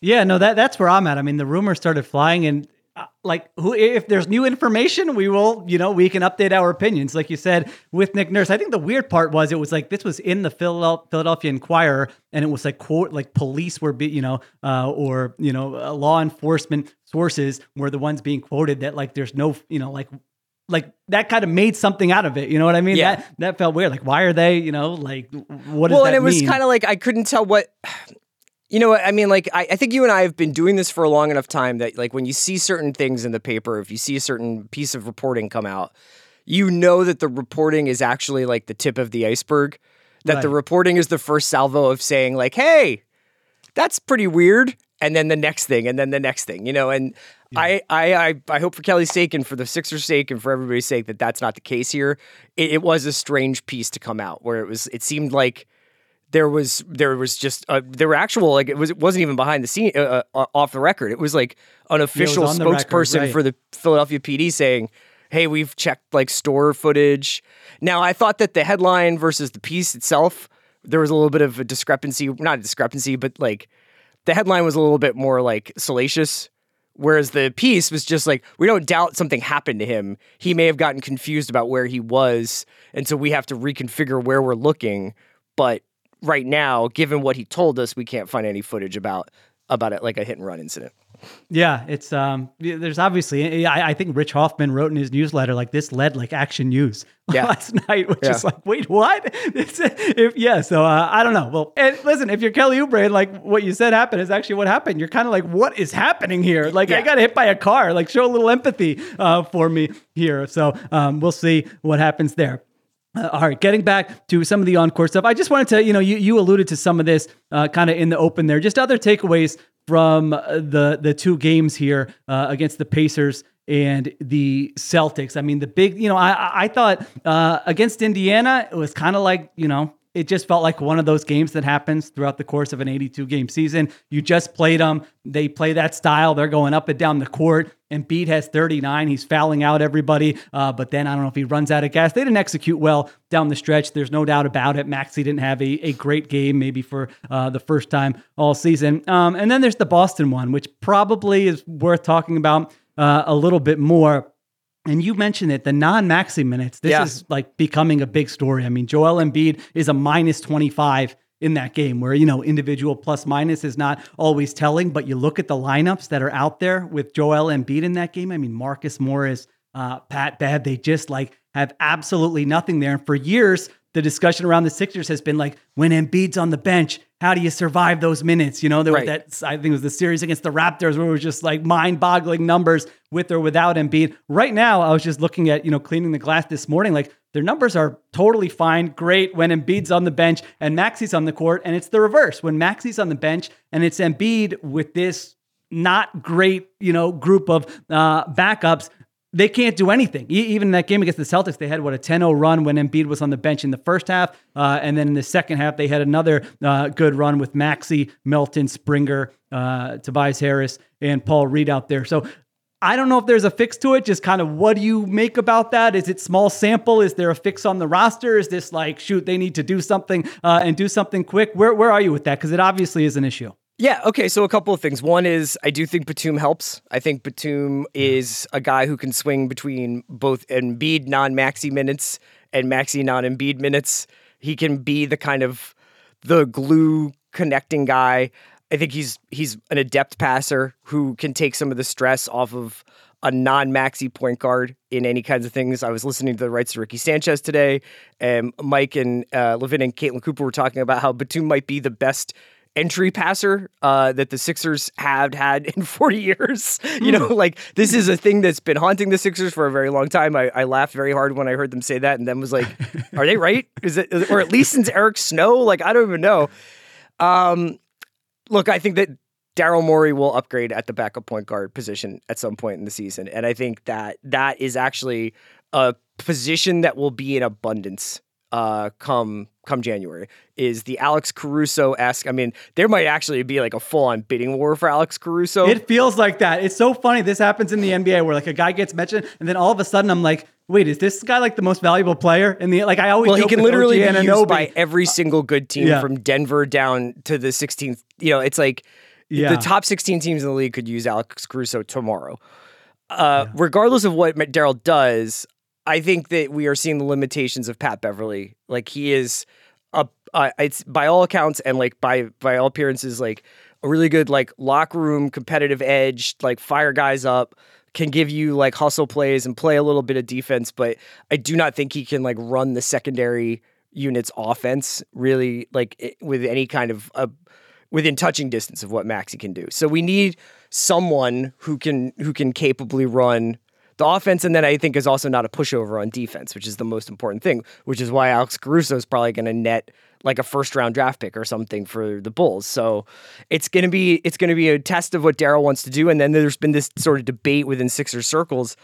Yeah, no, that that's where I'm at. I mean, the rumors started flying, and uh, like, who if there's new information, we will, you know, we can update our opinions. Like you said with Nick Nurse, I think the weird part was it was like this was in the Philadelphia Inquirer, and it was like quote like police were, be, you know, uh, or you know, uh, law enforcement sources were the ones being quoted that like there's no, you know, like like that kind of made something out of it. You know what I mean? Yeah. That that felt weird. Like, why are they? You know, like what does well, and it was kind of like I couldn't tell what. You know what I mean? Like I, I think you and I have been doing this for a long enough time that like when you see certain things in the paper, if you see a certain piece of reporting come out, you know that the reporting is actually like the tip of the iceberg. That the reporting is the first salvo of saying like, "Hey, that's pretty weird," and then the next thing, and then the next thing. You know, and I, I, I, I hope for Kelly's sake and for the Sixers' sake and for everybody's sake that that's not the case here. It, it was a strange piece to come out where it was. It seemed like there was there was just uh, there were actual like it was it wasn't even behind the scene uh, uh, off the record. It was like an official on the record, spokesperson right. for the Philadelphia PD saying, "Hey, we've checked like store footage." Now, I thought that the headline versus the piece itself there was a little bit of a discrepancy, not a discrepancy, but like the headline was a little bit more like salacious. Whereas the piece was just like, we don't doubt something happened to him. He may have gotten confused about where he was. And so we have to reconfigure where we're looking. But right now, given what he told us, we can't find any footage about about it like a hit and run incident. Yeah, it's um. There's obviously, I, I think Rich Hofmann wrote in his newsletter like this led like Action News Yeah. last night, which Yeah. is like, wait, what? It's, if yeah, so uh, I don't know. Well, and listen, if you're Kelly Oubre, and like what you said happened is actually what happened. You're kind of like, what is happening here? Like I got hit by a car. Like show a little empathy uh, for me here. So um, we'll see what happens there. Uh, all right, getting back to some of the encore stuff, I just wanted to, you know, you, you alluded to some of this uh, kind of in the open there. Just other takeaways from uh, the the two games here uh, against the Pacers and the Celtics. I mean, the big, you know, I I- I thought uh, against Indiana it was kind of like, you know, it just felt like one of those games that happens throughout the course of an 82 game season. You just played them. They play that style. They're going up and down the court. And Embiid has 39. He's fouling out everybody. Uh, but then I don't know if he runs out of gas. They didn't execute well down the stretch. There's no doubt about it. Maxey didn't have a, a great game, maybe for uh, the first time all season. Um, and then there's the Boston one, which probably is worth talking about uh, a little bit more. And you mentioned it, the non-Maxey minutes. This Yeah. is like becoming a big story. I mean, Joel Embiid is a minus 25 in that game where, you know, individual plus minus is not always telling, but you look at the lineups that are out there with Joel Embiid in that game. I mean, Marcus Morris, uh, Pat Bev, they just like have absolutely nothing there. And for years, the discussion around the Sixers has been like, when Embiid's on the bench, how do you survive those minutes? You know, there was that I think it was the series against the Raptors where it was just like mind-boggling numbers with or without Embiid. Right now, I was just looking at, you know, cleaning the glass this morning. Like their numbers are totally fine, great when Embiid's on the bench and Maxey's on the court. And it's the reverse. When Maxey's on the bench and it's Embiid with this not great, you know, group of uh, backups, they can't do anything. E- Even in that game against the Celtics, they had what a 10-0 run when Embiid was on the bench in the first half, uh, and then in the second half they had another uh, good run with Maxey, Melton, Springer, uh, Tobias Harris, and Paul Reed out there. So I don't know if there's a fix to it. Just kind of what do you make about that? Is it small sample? Is there a fix on the roster? Is this like shoot they need to do something uh, and do something quick? Where where are you with that? Because it obviously is an issue. Yeah. Okay. So a couple of things. One is I do think Batum helps. I think Batum is a guy who can swing between both Embiid non-Maxey minutes and Maxey non-Embiid minutes. He can be the kind of the glue connecting guy. I think he's he's an adept passer who can take some of the stress off of a non-Maxey point guard in any kinds of things. I was listening to the rights to Ricky Sanchez today, and Mike and uh, Levin and Caitlin Cooper were talking about how Batum might be the best entry passer uh, that the Sixers have had in 40 years. You know, like this is a thing that's been haunting the Sixers for a very long time. I, I laughed very hard when I heard them say that, and then was like, "Are they right? Is it, or at least since Eric Snow? Like I don't even know." Um, look, I think that Daryl Morey will upgrade at the backup point guard position at some point in the season, and I think that that is actually a position that will be in abundance uh, come come January. Is the Alex Caruso esque? I mean, there might actually be like a full on bidding war for Alex Caruso. It feels like that. It's so funny. This happens in the NBA where like a guy gets mentioned, and then all of a sudden I'm like, wait, is this guy like the most valuable player in the like? I always well, he can literally be Anunoby. used by every single good team Yeah. from Denver down to the 16th. You know, it's like Yeah. the top 16 teams in the league could use Alex Caruso tomorrow. Uh, Regardless of what Daryl does, I think that we are seeing the limitations of Pat Beverley. Like he is uh, it's by all accounts and like by by all appearances, like a really good like locker room competitive edge, like fire guys up, can give you like hustle plays and play a little bit of defense. But I do not think he can like run the secondary unit's offense really like with any kind of uh, within touching distance of what Maxey can do. So we need someone who can who can capably run the offense, and then I think is also not a pushover on defense, which is the most important thing. Which is why Alex Caruso is probably going to net like a first round draft pick or something for the Bulls. So it's to be it's to be a test of what Daryl wants to do, and then there's been this sort of debate within Sixers circles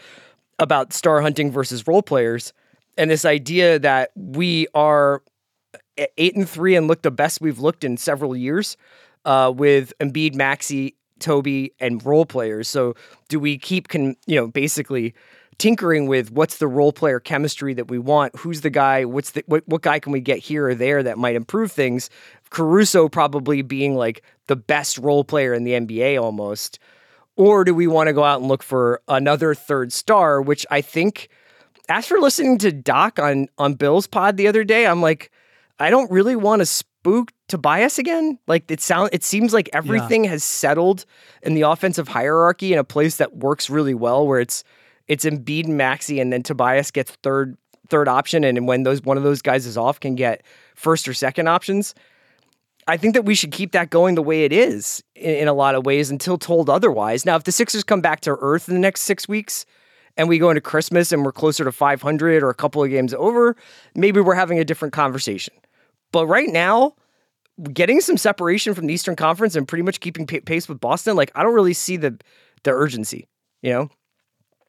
about star hunting versus role players, and this idea that we are eight and three and look the best we've looked in several years uh, with Embiid, Maxey, Toby, and role players. So do we keep con you know basically tinkering with what's the role player chemistry that we want? Who's the guy? What's the what, what guy can we get here or there that might improve things? Caruso probably being like the best role player in the NBA almost. Or do we want to go out and look for another third star, which I think after listening to Doc on on Bill's pod the other day, I'm like, I don't really want to spook Tobias again. Like it sound it seems like everything has settled in the offensive hierarchy in a place that works really well where it's it's Embiid and Maxey and then Tobias gets third third option and when those one of those guys is off can get first or second options. I think that we should keep that going the way it is in, in a lot of ways until told otherwise. Now, if the Sixers come back to earth in the next six weeks and we go into Christmas and we're closer to 500 or a couple of games over, maybe we're having a different conversation. But right now, getting some separation from the Eastern Conference and pretty much keeping pa- pace with Boston, like I don't really see the the urgency. You know,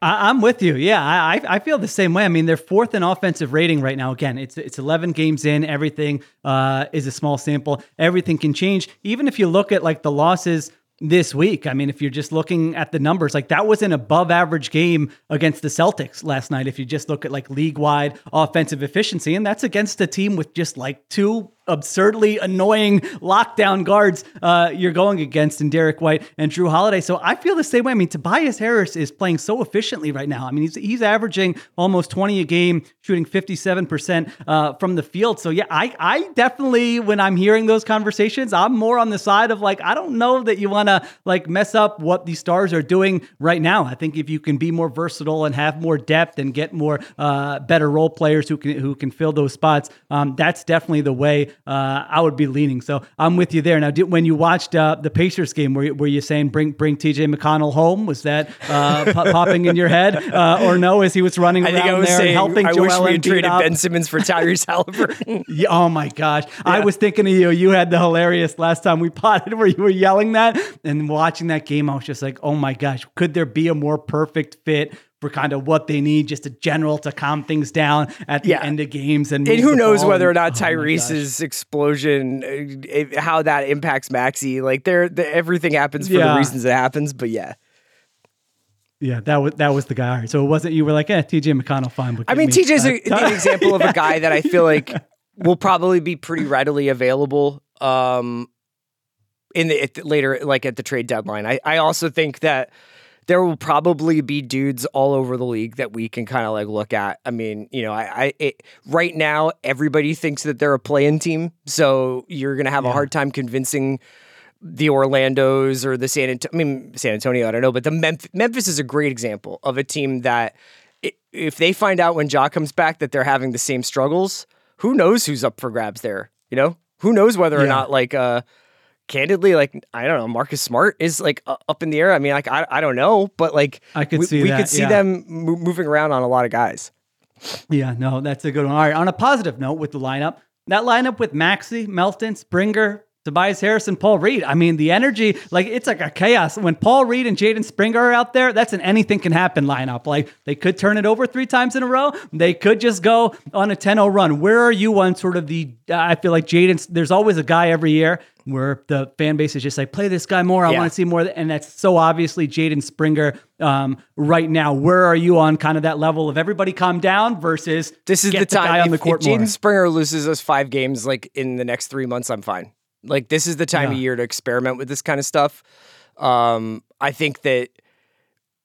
I, I'm with you. Yeah, I I I feel the same way. I mean, they're fourth in offensive rating right now. Again, it's it's 11 games in. Everything uh, is a small sample. Everything can change. Even if you look at like the losses this week. I mean, if you're just looking at the numbers, like that was an above average game against the Celtics last night. If you just look at like league wide offensive efficiency, and that's against a team with just like two absurdly annoying lockdown guards uh, you're going against in Derrick White and Jrue Holiday. So I feel the same way. I mean, Tobias Harris is playing so efficiently right now. I mean, he's he's averaging almost 20 a game, shooting 57% uh, from the field. So yeah, I I definitely when I'm hearing those conversations, I'm more on the side of like I don't know that you want to like mess up what these stars are doing right now. I think if you can be more versatile and have more depth and get more uh, better role players who can who can fill those spots, um, that's definitely the way uh, I would be leaning. So I'm with you there. Now, did, when you watched uh, the Pacers game, were you, were you saying bring bring TJ McConnell home? Was that uh, po- popping in your head, uh, or no? As he was running I around think I was there saying and helping I Joel wish we had traded up? Ben Simmons for Tyrese Halliburton. Yeah, oh my gosh. I was thinking of you. You had the hilarious last time we potted where you were yelling that and watching that game. I was just like, oh my gosh, could there be a more perfect fit for kind of what they need, just a general to calm things down at the Yeah. end of games? And, and who knows whether or not oh Tyrese's explosion, uh, how that impacts Maxey. Like, there, the, everything happens for Yeah. the reasons it happens. But yeah, Yeah, that was that was the guy. Right, So it wasn't you were like, eh, TJ McConnell, fine. But I mean, TJ's uh, a, an example of a guy that I feel like will probably be pretty readily available um, in the, at the later, like at the trade deadline. I, I also think that there will probably be dudes all over the league that we can kind of like look at. I mean, you know, I, I it, right now everybody thinks that they're a play-in team, so you're gonna have a hard time convincing the Orlando's or the San Antonio. I mean, San Antonio, I don't know, but the Memphis, Memphis is a great example of a team that if they find out when Ja comes back that they're having the same struggles, who knows who's up for grabs there? You know, who knows whether or not like uh candidly like I don't know Marcus Smart is like uh, up in the air. I mean, like I I don't know, but like I could we, see we that, could see yeah. them mo- moving around on a lot of guys. Yeah, no, that's a good one. All right. On a positive note with the lineup, that lineup with Maxey, Melton, Springer, Tobias Harris and Paul Reed. I mean, the energy, like it's like a chaos. When Paul Reed and Jaden Springer are out there, that's an anything can happen lineup. Like they could turn it over three times in a row. They could just go on a 10-0 run. Where are you on sort of the I feel like Jaden there's always a guy every year where the fan base is just like, play this guy more. I Yeah. want to see more. And that's so obviously Jaden Springer um, right now. Where are you on kind of that level of everybody calm down versus This is the time. guy on if, the court? Jaden Springer loses us five games like in the next three months, I'm fine. Like this is the time of year to experiment with this kind of stuff. Um, I think that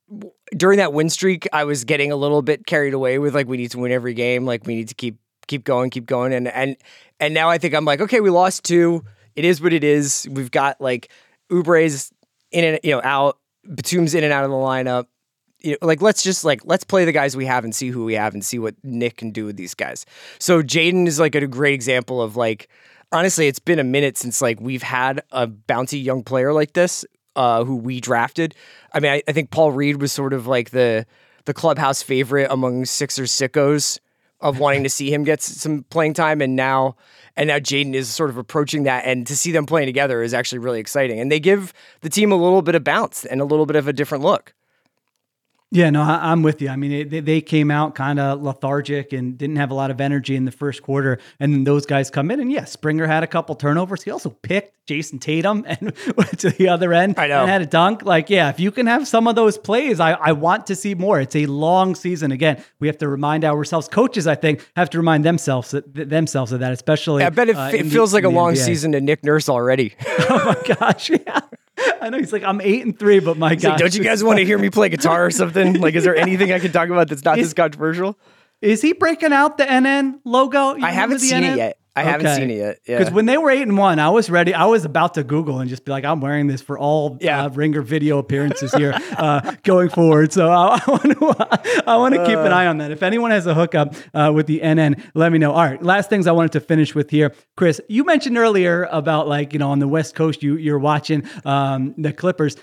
w- during that win streak, I was getting a little bit carried away with like we need to win every game, like we need to keep keep going, keep going, and and and now I think I'm like, okay, we lost two. It is what it is. We've got like Oubre's in and you know out, Batum's in and out of the lineup. You know, like let's just like let's play the guys we have and see who we have and see what Nick can do with these guys. So Jaden is like a great example of like honestly, it's been a minute since like we've had a bouncy young player like this uh, who we drafted. I mean, I, I think Paul Reed was sort of like the the clubhouse favorite among Sixers sickos of wanting to see him get some playing time, and now and now Jaden is sort of approaching that, and to see them playing together is actually really exciting, and they give the team a little bit of bounce and a little bit of a different look. Yeah, no, I, I'm with you. I mean, it, they, they came out kind of lethargic and didn't have a lot of energy in the first quarter, and then those guys come in, and yeah, Springer had a couple turnovers. He also picked Jayson Tatum and went to the other end I know. and had a dunk. Like, yeah, if you can have some of those plays, I, I want to see more. It's a long season. Again, we have to remind ourselves. Coaches, I think, have to remind themselves themselves of that, especially. I bet it, uh, fe- in the- feels like a long NBA. season to Nick Nurse already. Oh my gosh, yeah. I know he's like I'm eight and three, but my He's like, don't you guys want to hear me play guitar or something? Like, is there anything I can talk about that's not this controversial? Is he breaking out the NN logo? You I haven't seen it yet. I haven't Okay. seen it yet. Yeah. Because when they were eight and one, I was ready. I was about to Google and just be like, I'm wearing this for all Yeah. uh, Ringer video appearances here uh, going forward. So I, I want to, I want to keep an Uh. eye on that. If anyone has a hookup uh, with the NN, let me know. All right, last things I wanted to finish with here, Chris. You mentioned earlier about like you know on the West Coast, you you're watching um, the Clippers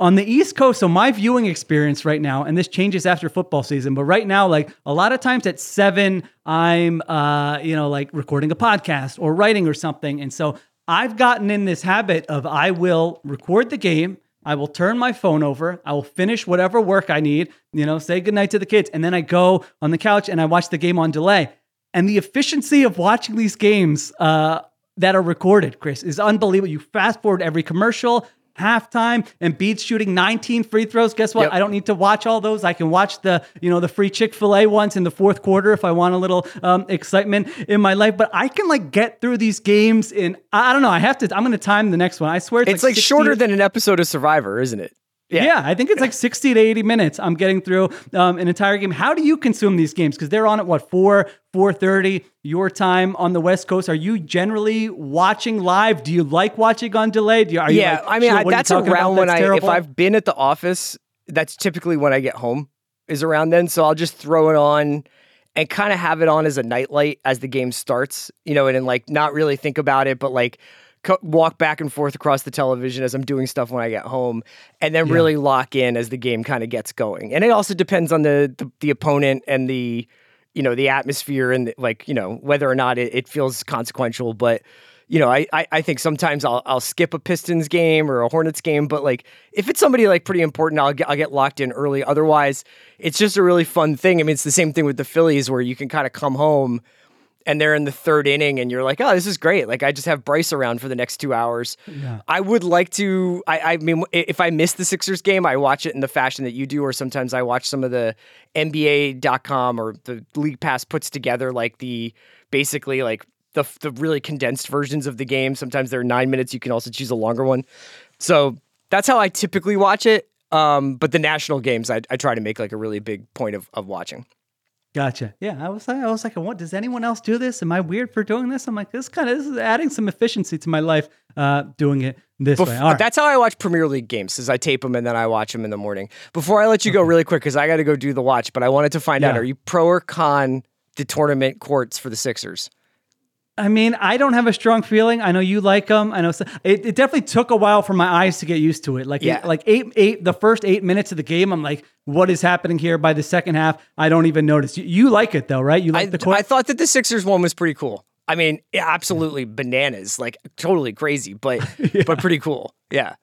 on the East Coast, so my viewing experience right now, and this changes after football season, but right now, like a lot of times at seven, I'm, uh, you know, like recording a podcast or writing or something. And so I've gotten in this habit of I will record the game. I will turn my phone over. I will finish whatever work I need, you know, say goodnight to the kids. And then I go on the couch and I watch the game on delay. And the efficiency of watching these games, uh, that are recorded, Chris, is unbelievable. You fast forward every commercial, halftime, and Beats shooting 19 free throws. Guess what? Yep. I don't need to watch all those. I can watch the, you know, the free Chick-fil-A ones in the fourth quarter if I want a little um, excitement in my life. But I can like get through these games in I don't know. I have to I'm gonna time the next one. I swear it's, it's like 60 shorter than an episode of Survivor, isn't it? Yeah. I think it's like 60 to 80 minutes. I'm getting through um, an entire game. How do you consume these games? Because they're on at what, 4, 4.30 your time on the West Coast. Are you generally watching live? Do you like watching on delay? Do you, are you yeah, like, I mean, "Sure, I, you that's around when That's I, terrible?" if I've been at the office, that's typically when I get home, is around then. So I'll just throw it on and kind of have it on as a nightlight as the game starts, you know, and then like not really think about it, but like co- walk back and forth across the television as I'm doing stuff when I get home, and then really lock in as the game kind of gets going. And it also depends on the the, the opponent and the you know the atmosphere and like you know whether or not it, it feels consequential, but you know, I, I I think sometimes I'll I'll skip a Pistons game or a Hornets game, but like if it's somebody like pretty important, I'll get I'll get locked in early. Otherwise, it's just a really fun thing. I mean, it's the same thing with the Phillies where you can kind of come home and they're in the third inning and you're like, oh, this is great. Like I just have Bryce around for the next two hours. I would like to. I, I mean, if I miss the Sixers game, I watch it in the fashion that you do, or sometimes I watch some of the NBA.com or the League Pass puts together like the basically like the the really condensed versions of the game. Sometimes they're nine minutes. You can also choose a longer one. So that's how I typically watch it. Um, but the national games, I, I try to make like a really big point of, of watching. Gotcha. Yeah, I was I was like, what does anyone else do this? Am I weird for doing this? I'm like, this kind of this is adding some efficiency to my life, uh, doing it this Bef- way. All right. That's how I watch Premier League games. Is I tape them and then I watch them in the morning. Before I let you go, really quick, because I got to go do the watch. But I wanted to find out: Are you pro or con the tournament courts for the Sixers? I mean, I don't have a strong feeling. I know you like them. I know so, it, it definitely took a while for my eyes to get used to it. Like, Yeah. like eight, eight, the first eight minutes of the game, I'm like, what is happening here? By the second half, I don't even notice. You, you like it though, right? You like I, the court. I thought that the Sixers one was pretty cool. I mean, absolutely bananas, like totally crazy, but yeah. but pretty cool. Yeah.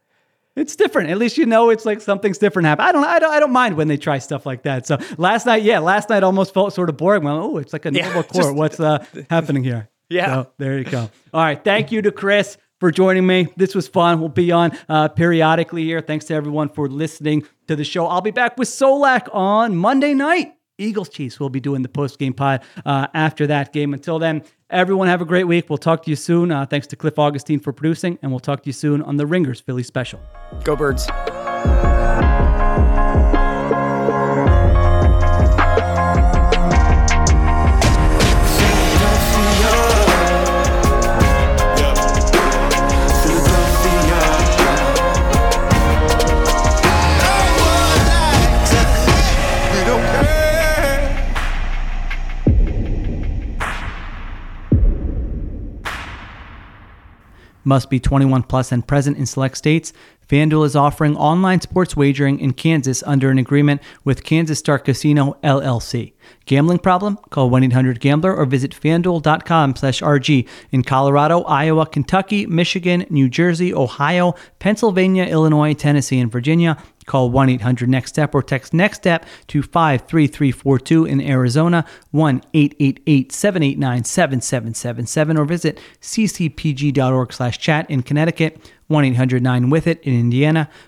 It's different. At least you know it's like something's different happening. I don't, I don't, I don't mind when they try stuff like that. So last night, yeah, last night almost felt sort of boring. Well, oh, it's like a yeah, normal court. What's uh, happening here? Yeah. So there you go. All right. Thank you to Chris for joining me. This was fun. We'll be on uh, periodically here. Thanks to everyone for listening to the show. I'll be back with Solak on Monday night. Eagles Chiefs. We'll be doing the post game pod uh, after that game. Until then, everyone have a great week. We'll talk to you soon. Uh, thanks to Cliff Augustin for producing, and we'll talk to you soon on the Ringers Philly special. Go Birds. Must be 21 plus and present in select states. FanDuel is offering online sports wagering in Kansas under an agreement with Kansas Star Casino LLC. Gambling problem? Call 1-800-GAMBLER or visit fanduel.com/rg. In Colorado, Iowa, Kentucky, Michigan, New Jersey, Ohio, Pennsylvania, Illinois, Tennessee, and Virginia. Call 1 800 NEXT STEP or text NEXT STEP to 53342 in Arizona, 1 888 789 7777, or visit ccpg.org slash chat in Connecticut. 1 800 9 with it in Indiana,